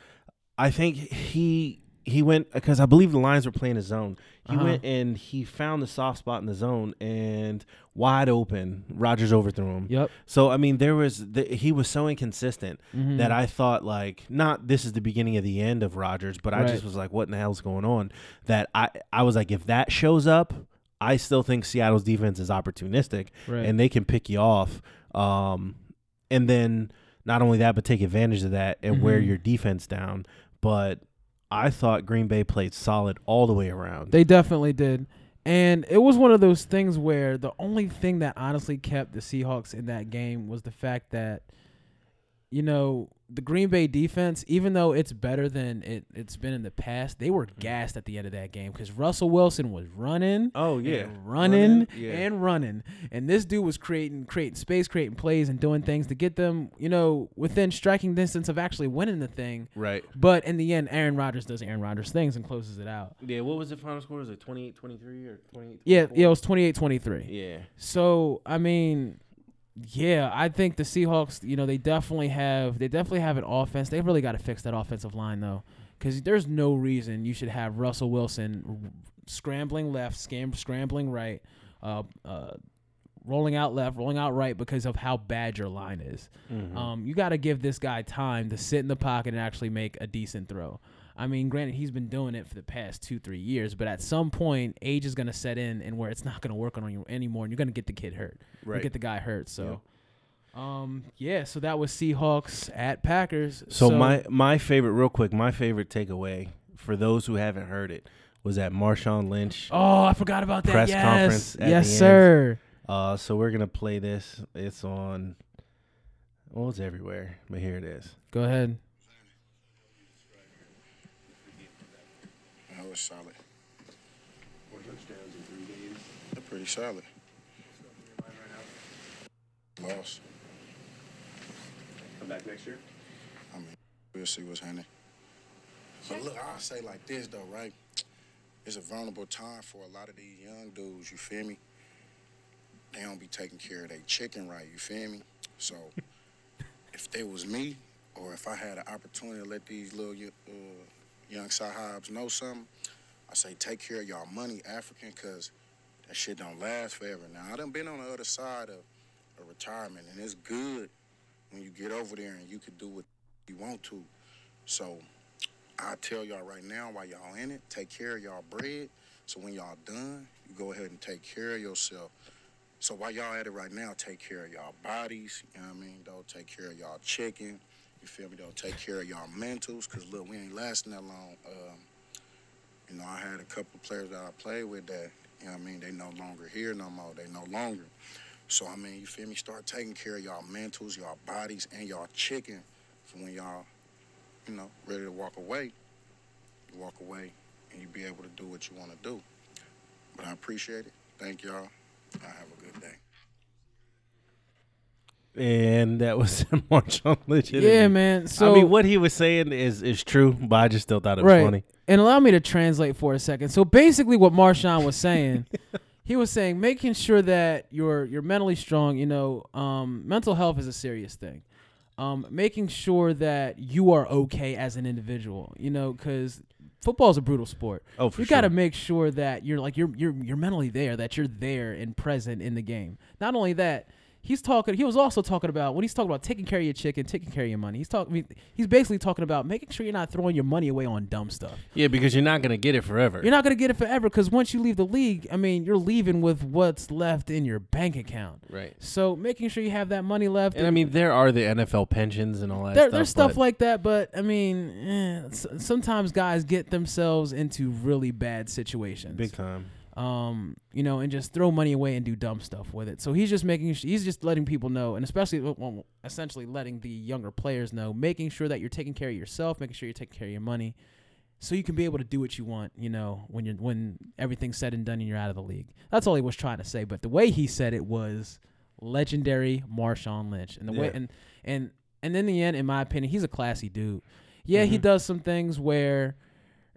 [SPEAKER 2] I think he he went because I believe the Lions were playing his zone. He
[SPEAKER 3] Uh-huh.
[SPEAKER 2] went and he found the soft spot in the zone and wide open. Rodgers overthrew him.
[SPEAKER 3] Yep.
[SPEAKER 2] So I mean, there was the, he was so inconsistent
[SPEAKER 3] Mhm.
[SPEAKER 2] that I thought like not this is the beginning of the end of Rodgers, but I just was like, what in the hell's going on? That I I was like, if that shows up, I still think Seattle's defense is opportunistic
[SPEAKER 3] right.
[SPEAKER 2] and they can pick you off. Um, and then not only that, but take advantage of that and wear
[SPEAKER 3] Mhm.
[SPEAKER 2] your defense down. But I thought Green Bay played solid all the way around.
[SPEAKER 3] They definitely did. And it was one of those things where the only thing that honestly kept the Seahawks in that game was the fact that, you know, the Green Bay defense, even though it's better than it, it's been in the past, they
[SPEAKER 2] Mm-hmm.
[SPEAKER 3] were gassed at the end of that game because Russell Wilson was running.
[SPEAKER 2] Oh yeah,
[SPEAKER 3] running,
[SPEAKER 2] yeah.
[SPEAKER 3] and running, and this dude was creating creating space, creating plays, and doing things to get them, you know, within striking distance of actually winning the thing.
[SPEAKER 2] right.
[SPEAKER 3] But in the end, Aaron Rodgers does Aaron Rodgers things and closes it out.
[SPEAKER 2] Yeah, what was the final score? Was it 28 23 or 28
[SPEAKER 3] Yeah, yeah, it was 28-23.
[SPEAKER 2] Yeah.
[SPEAKER 3] So I mean, yeah, I think the Seahawks, you know, they definitely have they definitely have an offense. They really got to fix that offensive line though, because there's no reason you should have Russell Wilson r- scrambling left, scam scrambling right, uh, uh, rolling out left, rolling out right because of how bad your line is.
[SPEAKER 2] Mhm.
[SPEAKER 3] Um, you got to give this guy time to sit in the pocket and actually make a decent throw. I mean, granted, he's been doing it for the past two, three years, but at some point, age is going to set in and where it's not going to work on you anymore, and you're going to get the kid hurt, you get the guy hurt. So, um, yeah, so that was Seahawks at Packers.
[SPEAKER 2] So, my my favorite, real quick, my favorite takeaway for those who haven't heard it was that Marshawn Lynch.
[SPEAKER 3] oh, I forgot about that.
[SPEAKER 2] Press
[SPEAKER 3] yes,
[SPEAKER 2] conference at
[SPEAKER 3] yes, sir.
[SPEAKER 2] Uh, so we're gonna play this. It's on. Well, it's everywhere, but here it is.
[SPEAKER 3] Go ahead.
[SPEAKER 4] Was solid. They're pretty solid. Lost.
[SPEAKER 2] Come back next year.
[SPEAKER 4] I mean, we'll see what's happening. But look, I'll say like this though, right? It's a vulnerable time for a lot of these young dudes. You feel me? They don't be taking care of their chicken right. You feel me? So, if they was me, or if I had an opportunity to let these little uh, young sahibs know something, I say take care of y'all money, African, cause that shit don't last forever. Now I done been on the other side of, of retirement, and it's good when you get over there and you can do what you want to. So I tell y'all right now, while y'all in it, take care of y'all bread. So when y'all done, you go ahead and take care of yourself. So while y'all at it right now, take care of y'all bodies. You know what I mean? Don't take care of y'all chicken. You feel me? Don't take care of y'all mentals. Cause look, we ain't lasting that long. Um, you know, I had a couple players that I played with that, you know what I mean, they no longer here no more. They no longer. So I mean, you feel me? Start taking care of y'all mentals, y'all bodies, and y'all chicken for when y'all, you know, ready to walk away. You walk away and you be able to do what you want to do. But I appreciate it. Thank y'all. I have a good day.
[SPEAKER 2] And that was Marshawn Lynch.
[SPEAKER 3] Yeah, man. So
[SPEAKER 2] I mean, what he was saying is is true, but I just still thought it was
[SPEAKER 3] Right.
[SPEAKER 2] funny.
[SPEAKER 3] and allow me to translate for a second. So basically, what Marshawn was saying, he was saying making sure that you're you're mentally strong. You know, um, mental health is a serious thing. Um, making sure that you are okay as an individual. You know, because football is a brutal sport.
[SPEAKER 2] Oh, for
[SPEAKER 3] you
[SPEAKER 2] sure.
[SPEAKER 3] got to make sure that you're like you're you're you're mentally there, that you're there and present in the game. Not only that, he's talking. He was also talking about when he's talking about taking care of your chicken, taking care of your money. He's talking. He's basically talking about making sure you're not throwing your money away on dumb stuff.
[SPEAKER 2] Yeah, because you're not gonna get it forever.
[SPEAKER 3] You're not gonna get it forever because once you leave the league, I mean, you're leaving with what's left in your bank account.
[SPEAKER 2] right.
[SPEAKER 3] So making sure you have that money left.
[SPEAKER 2] And I mean, there are the NFL pensions and all that
[SPEAKER 3] there,
[SPEAKER 2] stuff.
[SPEAKER 3] there's stuff like that, but I mean, eh, sometimes guys get themselves into really bad situations.
[SPEAKER 2] big time.
[SPEAKER 3] Um, you know, and just throw money away and do dumb stuff with it. So he's just making, he's just letting people know, and especially, well, essentially letting the younger players know, making sure that you're taking care of yourself, making sure you're taking care of your money, so you can be able to do what you want, you know, when you're when everything's said and done and you're out of the league. That's all he was trying to say. But the way he said it was legendary Marshawn Lynch, and the way and and and in the end, in my opinion, he's a classy dude. Yeah, he
[SPEAKER 2] Mhm.
[SPEAKER 3] does some things where.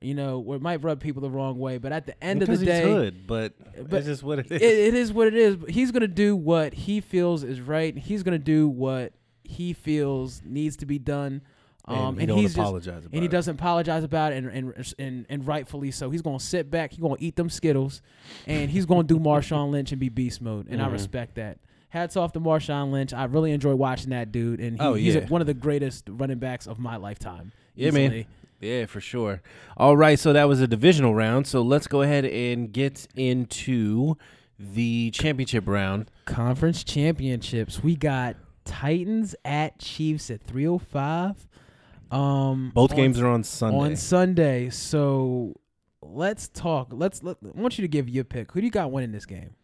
[SPEAKER 3] You know, where it might rub people the wrong way, but at the end
[SPEAKER 2] because
[SPEAKER 3] of the day,
[SPEAKER 2] hood, but,
[SPEAKER 3] but
[SPEAKER 2] it's just what it is.
[SPEAKER 3] it, it is what it is. But he's gonna do what he feels is right. He's gonna do what he feels needs to be done. Um,
[SPEAKER 2] and he
[SPEAKER 3] and he's just
[SPEAKER 2] apologize about
[SPEAKER 3] and he
[SPEAKER 2] it.
[SPEAKER 3] doesn't apologize about it, and and, and and rightfully so. He's gonna sit back. He's gonna eat them skittles, and he's gonna do Marshawn Lynch and be beast mode. And I
[SPEAKER 2] Mhm.
[SPEAKER 3] respect that. Hats off to Marshawn Lynch. I really enjoy watching that dude, and he,
[SPEAKER 2] Oh,
[SPEAKER 3] he's one of the greatest running backs of my lifetime.
[SPEAKER 2] Yeah, man. Yeah, for sure. All right, so that was a divisional round. So let's go ahead and get into the championship round.
[SPEAKER 3] Conference championships. We got Titans at Chiefs at 305. Um
[SPEAKER 2] Both
[SPEAKER 3] on-
[SPEAKER 2] games are on Sunday.
[SPEAKER 3] on Sunday. So let's talk. Let's let, I want you to give your pick. Who do you got winning this game?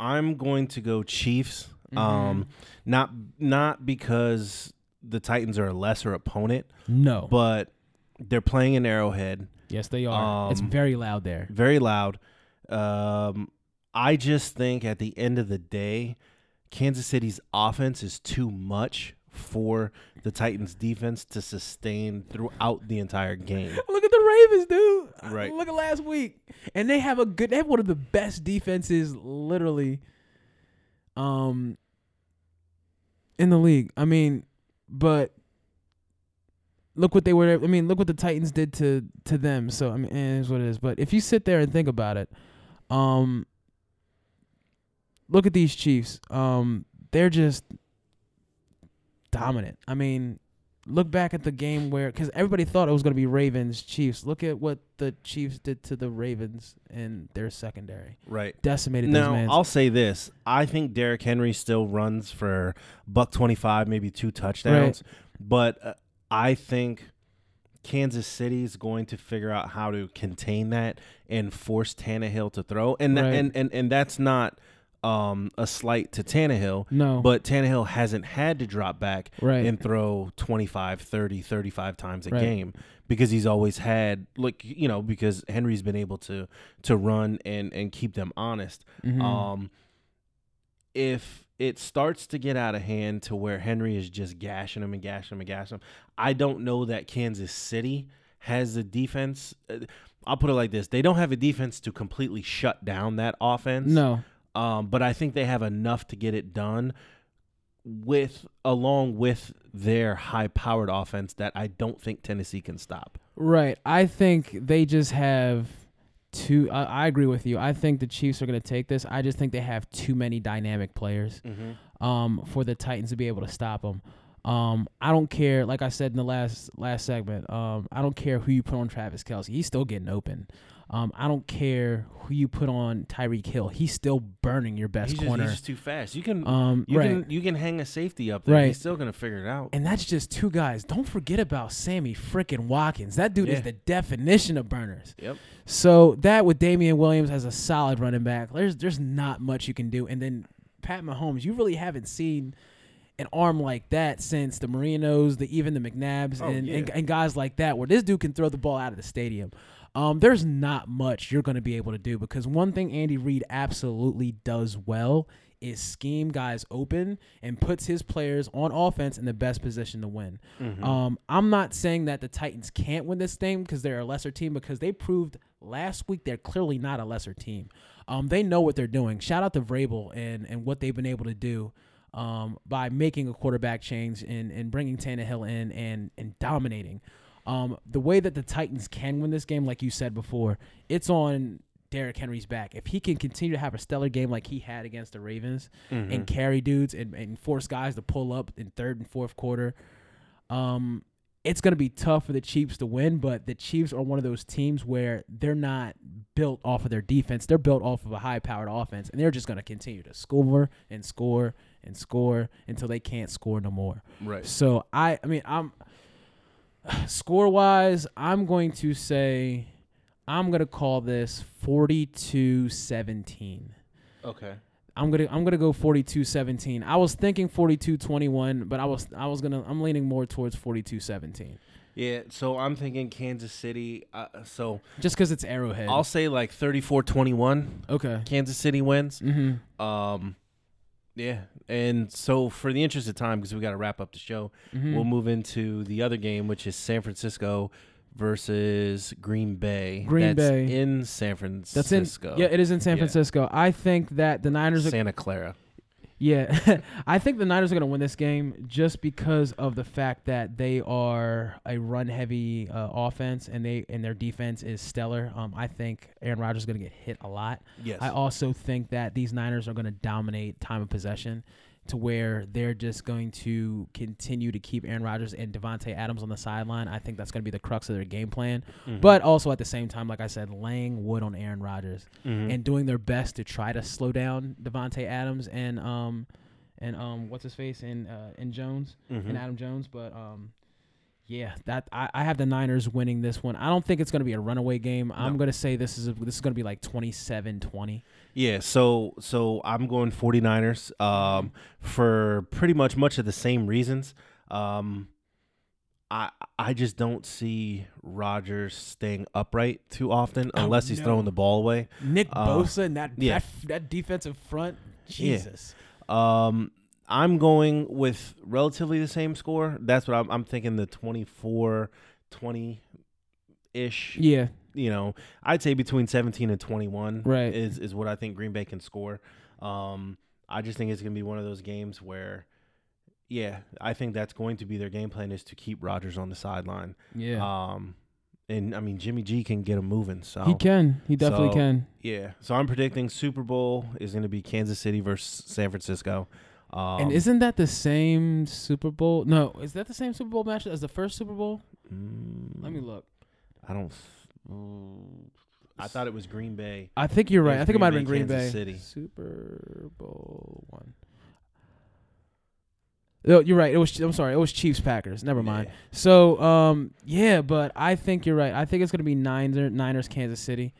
[SPEAKER 2] I'm going to go Chiefs.
[SPEAKER 3] Mm-hmm.
[SPEAKER 2] Um, not not because the Titans are a lesser opponent,
[SPEAKER 3] No.
[SPEAKER 2] but they're playing in Arrowhead,
[SPEAKER 3] yes, they are. it's
[SPEAKER 2] Um,
[SPEAKER 3] very loud there.
[SPEAKER 2] very loud. Um, I just think at the end of the day, Kansas City's offense is too much for the Titans defense to sustain throughout the entire game.
[SPEAKER 3] Look at the Ravens, dude.
[SPEAKER 2] Right.
[SPEAKER 3] Look at last week, and they have a good. They have one of the best defenses, literally, um, in the league. I mean, but look what they were. I mean, look what the Titans did to to them. So I mean, it is what it is. But if you sit there and think about it, um, look at these Chiefs. Um, they're just dominant. I mean, look back at the game where because everybody thought it was going to be Ravens Chiefs. Look at what the Chiefs did to the Ravens and their secondary.
[SPEAKER 2] Right.
[SPEAKER 3] Decimated those
[SPEAKER 2] Now. I'll say this. I think Derrick Henry still runs for buck 25, maybe two touchdowns. But uh, I think Kansas City is going to figure out how to contain that and force Tannehill to throw. And
[SPEAKER 3] Right.
[SPEAKER 2] and, and and that's not um, a slight to Tannehill.
[SPEAKER 3] no,
[SPEAKER 2] But Tannehill hasn't had to drop back
[SPEAKER 3] Right.
[SPEAKER 2] and throw 25, 30, 35 times a
[SPEAKER 3] Right.
[SPEAKER 2] game because he's always had like you know because Henry's been able to to run and and keep them honest.
[SPEAKER 3] Mhm.
[SPEAKER 2] Um if it starts to get out of hand to where Henry is just gashing him and gashing him and gashing him, I don't know that Kansas City has the defense. uh, I'll put it like this: they don't have a defense to completely shut down that offense.
[SPEAKER 3] no,
[SPEAKER 2] Um, but I think they have enough to get it done with along with their high powered offense that I don't think Tennessee can stop.
[SPEAKER 3] right. I think they just have too. I, I agree with you. I think the Chiefs are going to take this. I just think they have too many dynamic players. um, for the Titans to be able to stop them. Um, I don't care. Like I said in the last last segment, um, I don't care who you put on Travis Kelce. He's still getting open. Um, I don't care who you put on Tyreek Hill. He's still burning your best
[SPEAKER 2] He's just,
[SPEAKER 3] corner.
[SPEAKER 2] he's just too fast. You can
[SPEAKER 3] um,
[SPEAKER 2] you
[SPEAKER 3] right.
[SPEAKER 2] can you can hang a safety up there.
[SPEAKER 3] Right.
[SPEAKER 2] He's still gonna figure it out.
[SPEAKER 3] and that's just two guys. Don't forget about Sammy freaking Watkins. That dude
[SPEAKER 2] Yeah.
[SPEAKER 3] is the definition of burners.
[SPEAKER 2] Yep.
[SPEAKER 3] So that with Damien Williams as a solid running back, there's there's not much you can do. And then Pat Mahomes, you really haven't seen an arm like that since the Marinos, the even the McNabbs,
[SPEAKER 2] Oh,
[SPEAKER 3] and, and and guys like that, where this dude can throw the ball out of the stadium. Um, there's not much you're going to be able to do because one thing Andy Reid absolutely does well is scheme guys open and puts his players on offense in the best position to win.
[SPEAKER 2] Mm-hmm.
[SPEAKER 3] Um, I'm not saying that the Titans can't win this thing because they're a lesser team because they proved last week they're clearly not a lesser team. Um, they know what they're doing. Shout out to Vrabel and and what they've been able to do um, by making a quarterback change and, and bringing Tannehill in and and dominating. Um, the way that the Titans can win this game, like you said before, it's on Derrick Henry's back. If he can continue to have a stellar game like he had against the Ravens
[SPEAKER 2] Mm-hmm.
[SPEAKER 3] and carry dudes and, and force guys to pull up in third and fourth quarter, um, it's going to be tough for the Chiefs to win. But the Chiefs are one of those teams where they're not built off of their defense; they're built off of a high-powered offense, and they're just going to continue to score and score and score until they can't score no more.
[SPEAKER 2] Right.
[SPEAKER 3] So I, I mean, I'm score wise, I'm going to say I'm going to call this 42-17.
[SPEAKER 2] Okay.
[SPEAKER 3] I'm gonna I'm gonna go 42-17. I was thinking 42-21, but I was I was gonna I'm leaning more towards 42-17.
[SPEAKER 2] Yeah. So I'm thinking Kansas City. Uh, so
[SPEAKER 3] Just because it's Arrowhead.
[SPEAKER 2] I'll say like 34-21.
[SPEAKER 3] okay.
[SPEAKER 2] Kansas City wins.
[SPEAKER 3] Mm-hmm.
[SPEAKER 2] Um, yeah. And so for the interest of time, because we got to wrap up the show,
[SPEAKER 3] Mhm.
[SPEAKER 2] we'll move into the other game, which is San Francisco versus Green Bay.
[SPEAKER 3] Green
[SPEAKER 2] That's
[SPEAKER 3] Bay.
[SPEAKER 2] in San
[SPEAKER 3] That's in
[SPEAKER 2] Francisco.
[SPEAKER 3] yeah, it is in San
[SPEAKER 2] Yeah.
[SPEAKER 3] Francisco. I think that the Niners are
[SPEAKER 2] Santa Clara.
[SPEAKER 3] Yeah, I think the Niners are going to win this game just because of the fact that they are a run-heavy uh, offense and they and their defense is stellar. Um, I think Aaron Rodgers is going to get hit a lot.
[SPEAKER 2] Yes.
[SPEAKER 3] I also think that these Niners are going to dominate time of possession to where they're just going to continue to keep Aaron Rodgers and Davante Adams on the sideline. I think that's going to be the crux of their game plan.
[SPEAKER 2] Mhm.
[SPEAKER 3] But also at the same time, like I said, laying wood on Aaron Rodgers
[SPEAKER 2] Mhm.
[SPEAKER 3] and doing their best to try to slow down Davante Adams and um and um what's his face and uh and Jones
[SPEAKER 2] Mhm.
[SPEAKER 3] and Adam Jones, but um yeah, that I, I have the Niners winning this one. I don't think it's going to be a runaway game. I'm going to say this is a, this is going to be like 27-20.
[SPEAKER 2] Yeah, so so I'm going 49ers um, for pretty much much of the same reasons. Um, I I just don't see Rodgers staying upright too often
[SPEAKER 3] Oh,
[SPEAKER 2] unless he's throwing the ball away.
[SPEAKER 3] Nick
[SPEAKER 2] Uh,
[SPEAKER 3] Bosa and that,
[SPEAKER 2] yeah.
[SPEAKER 3] that that defensive front,
[SPEAKER 2] Yeah.
[SPEAKER 3] Jesus.
[SPEAKER 2] Um, I'm going with relatively the same score. That's what I'm, I'm thinking. The 24, 20 ish.
[SPEAKER 3] Yeah,
[SPEAKER 2] You know, I'd say between 17 and 21.
[SPEAKER 3] Right.
[SPEAKER 2] Is is what I think Green Bay can score. Um, I just think it's gonna be one of those games where. Yeah, I think that's going to be their game plan is to keep Rodgers on the sideline.
[SPEAKER 3] yeah.
[SPEAKER 2] Um, and I mean Jimmy G can get him moving. So
[SPEAKER 3] he can. He definitely
[SPEAKER 2] so-
[SPEAKER 3] can.
[SPEAKER 2] Yeah, so I'm predicting Super Bowl is going to be Kansas City versus San Francisco. Um,
[SPEAKER 3] and isn't that the same Super Bowl? No, is that the same Super Bowl match as the first Super Bowl?
[SPEAKER 2] mm,
[SPEAKER 3] Let me look.
[SPEAKER 2] I don't. Mm, I thought it was Green Bay.
[SPEAKER 3] I think you're right. I think it might have been Green
[SPEAKER 2] Kansas
[SPEAKER 3] Bay.
[SPEAKER 2] City.
[SPEAKER 3] Super Bowl one. Oh, you're right. It was. I'm sorry. It was Chiefs Packers. Never mind.
[SPEAKER 2] Yeah.
[SPEAKER 3] So, um, yeah, but I think you're right. I think it's gonna be Niners, Niners, Kansas City,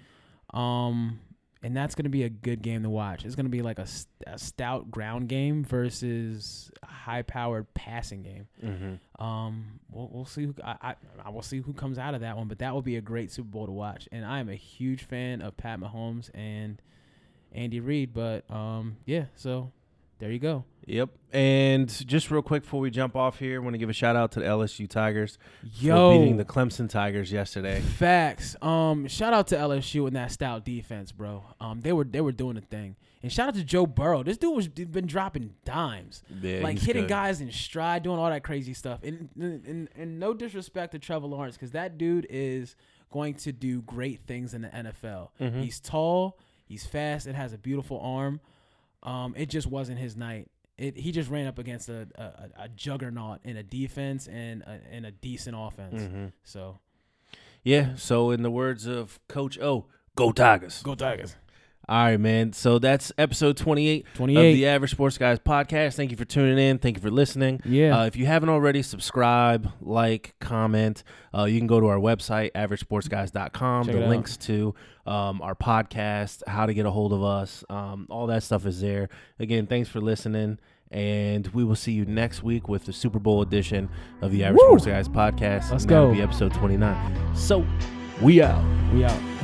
[SPEAKER 3] um, and that's gonna be a good game to watch. It's gonna be like a, a stout ground game versus a high-powered passing game.
[SPEAKER 2] Mhm.
[SPEAKER 3] Um, we'll, we'll see. Who, I, I I will see who comes out of that one, but that will be a great Super Bowl to watch. And I am a huge fan of Pat Mahomes and Andy Reid. But um, yeah. So there you go.
[SPEAKER 2] Yep. And just real quick before we jump off here, I want to give a shout out to the LSU Tigers
[SPEAKER 3] Yo,
[SPEAKER 2] for beating the Clemson Tigers yesterday.
[SPEAKER 3] Facts. Um, shout out to LSU and that stout defense, bro. Um, they were they were doing a thing. And shout out to Joe Burrow. This dude was been dropping dimes,
[SPEAKER 2] Yeah,
[SPEAKER 3] like hitting
[SPEAKER 2] good.
[SPEAKER 3] guys in stride, doing all that crazy stuff. And and, and, and no disrespect to Trevor Lawrence, because that dude is going to do great things in the NFL.
[SPEAKER 2] Mhm.
[SPEAKER 3] He's tall, he's fast, and has a beautiful arm. Um, it just wasn't his night. It, he just ran up against a, a, a juggernaut in a defense and a, and a decent offense.
[SPEAKER 2] Mhm.
[SPEAKER 3] So
[SPEAKER 2] Yeah. So in the words of Coach O, go Tigers.
[SPEAKER 3] go Tigers.
[SPEAKER 2] All right, man. So that's episode 28 of the Average Sports Guys podcast. Thank you for tuning in. Thank you for listening.
[SPEAKER 3] Yeah.
[SPEAKER 2] Uh, if you haven't already, subscribe, like, comment. Uh, you can go to our website, averagesportsguys.com.
[SPEAKER 3] Check
[SPEAKER 2] the
[SPEAKER 3] it out.
[SPEAKER 2] links to um, our podcast, how to get a hold of us, um, all that stuff is there. Again, thanks for listening. And we will see you next week with the Super Bowl edition of the Average
[SPEAKER 3] Woo!
[SPEAKER 2] Sports Guys podcast.
[SPEAKER 3] Let's go.
[SPEAKER 2] be episode 29. So, we out.
[SPEAKER 3] we out.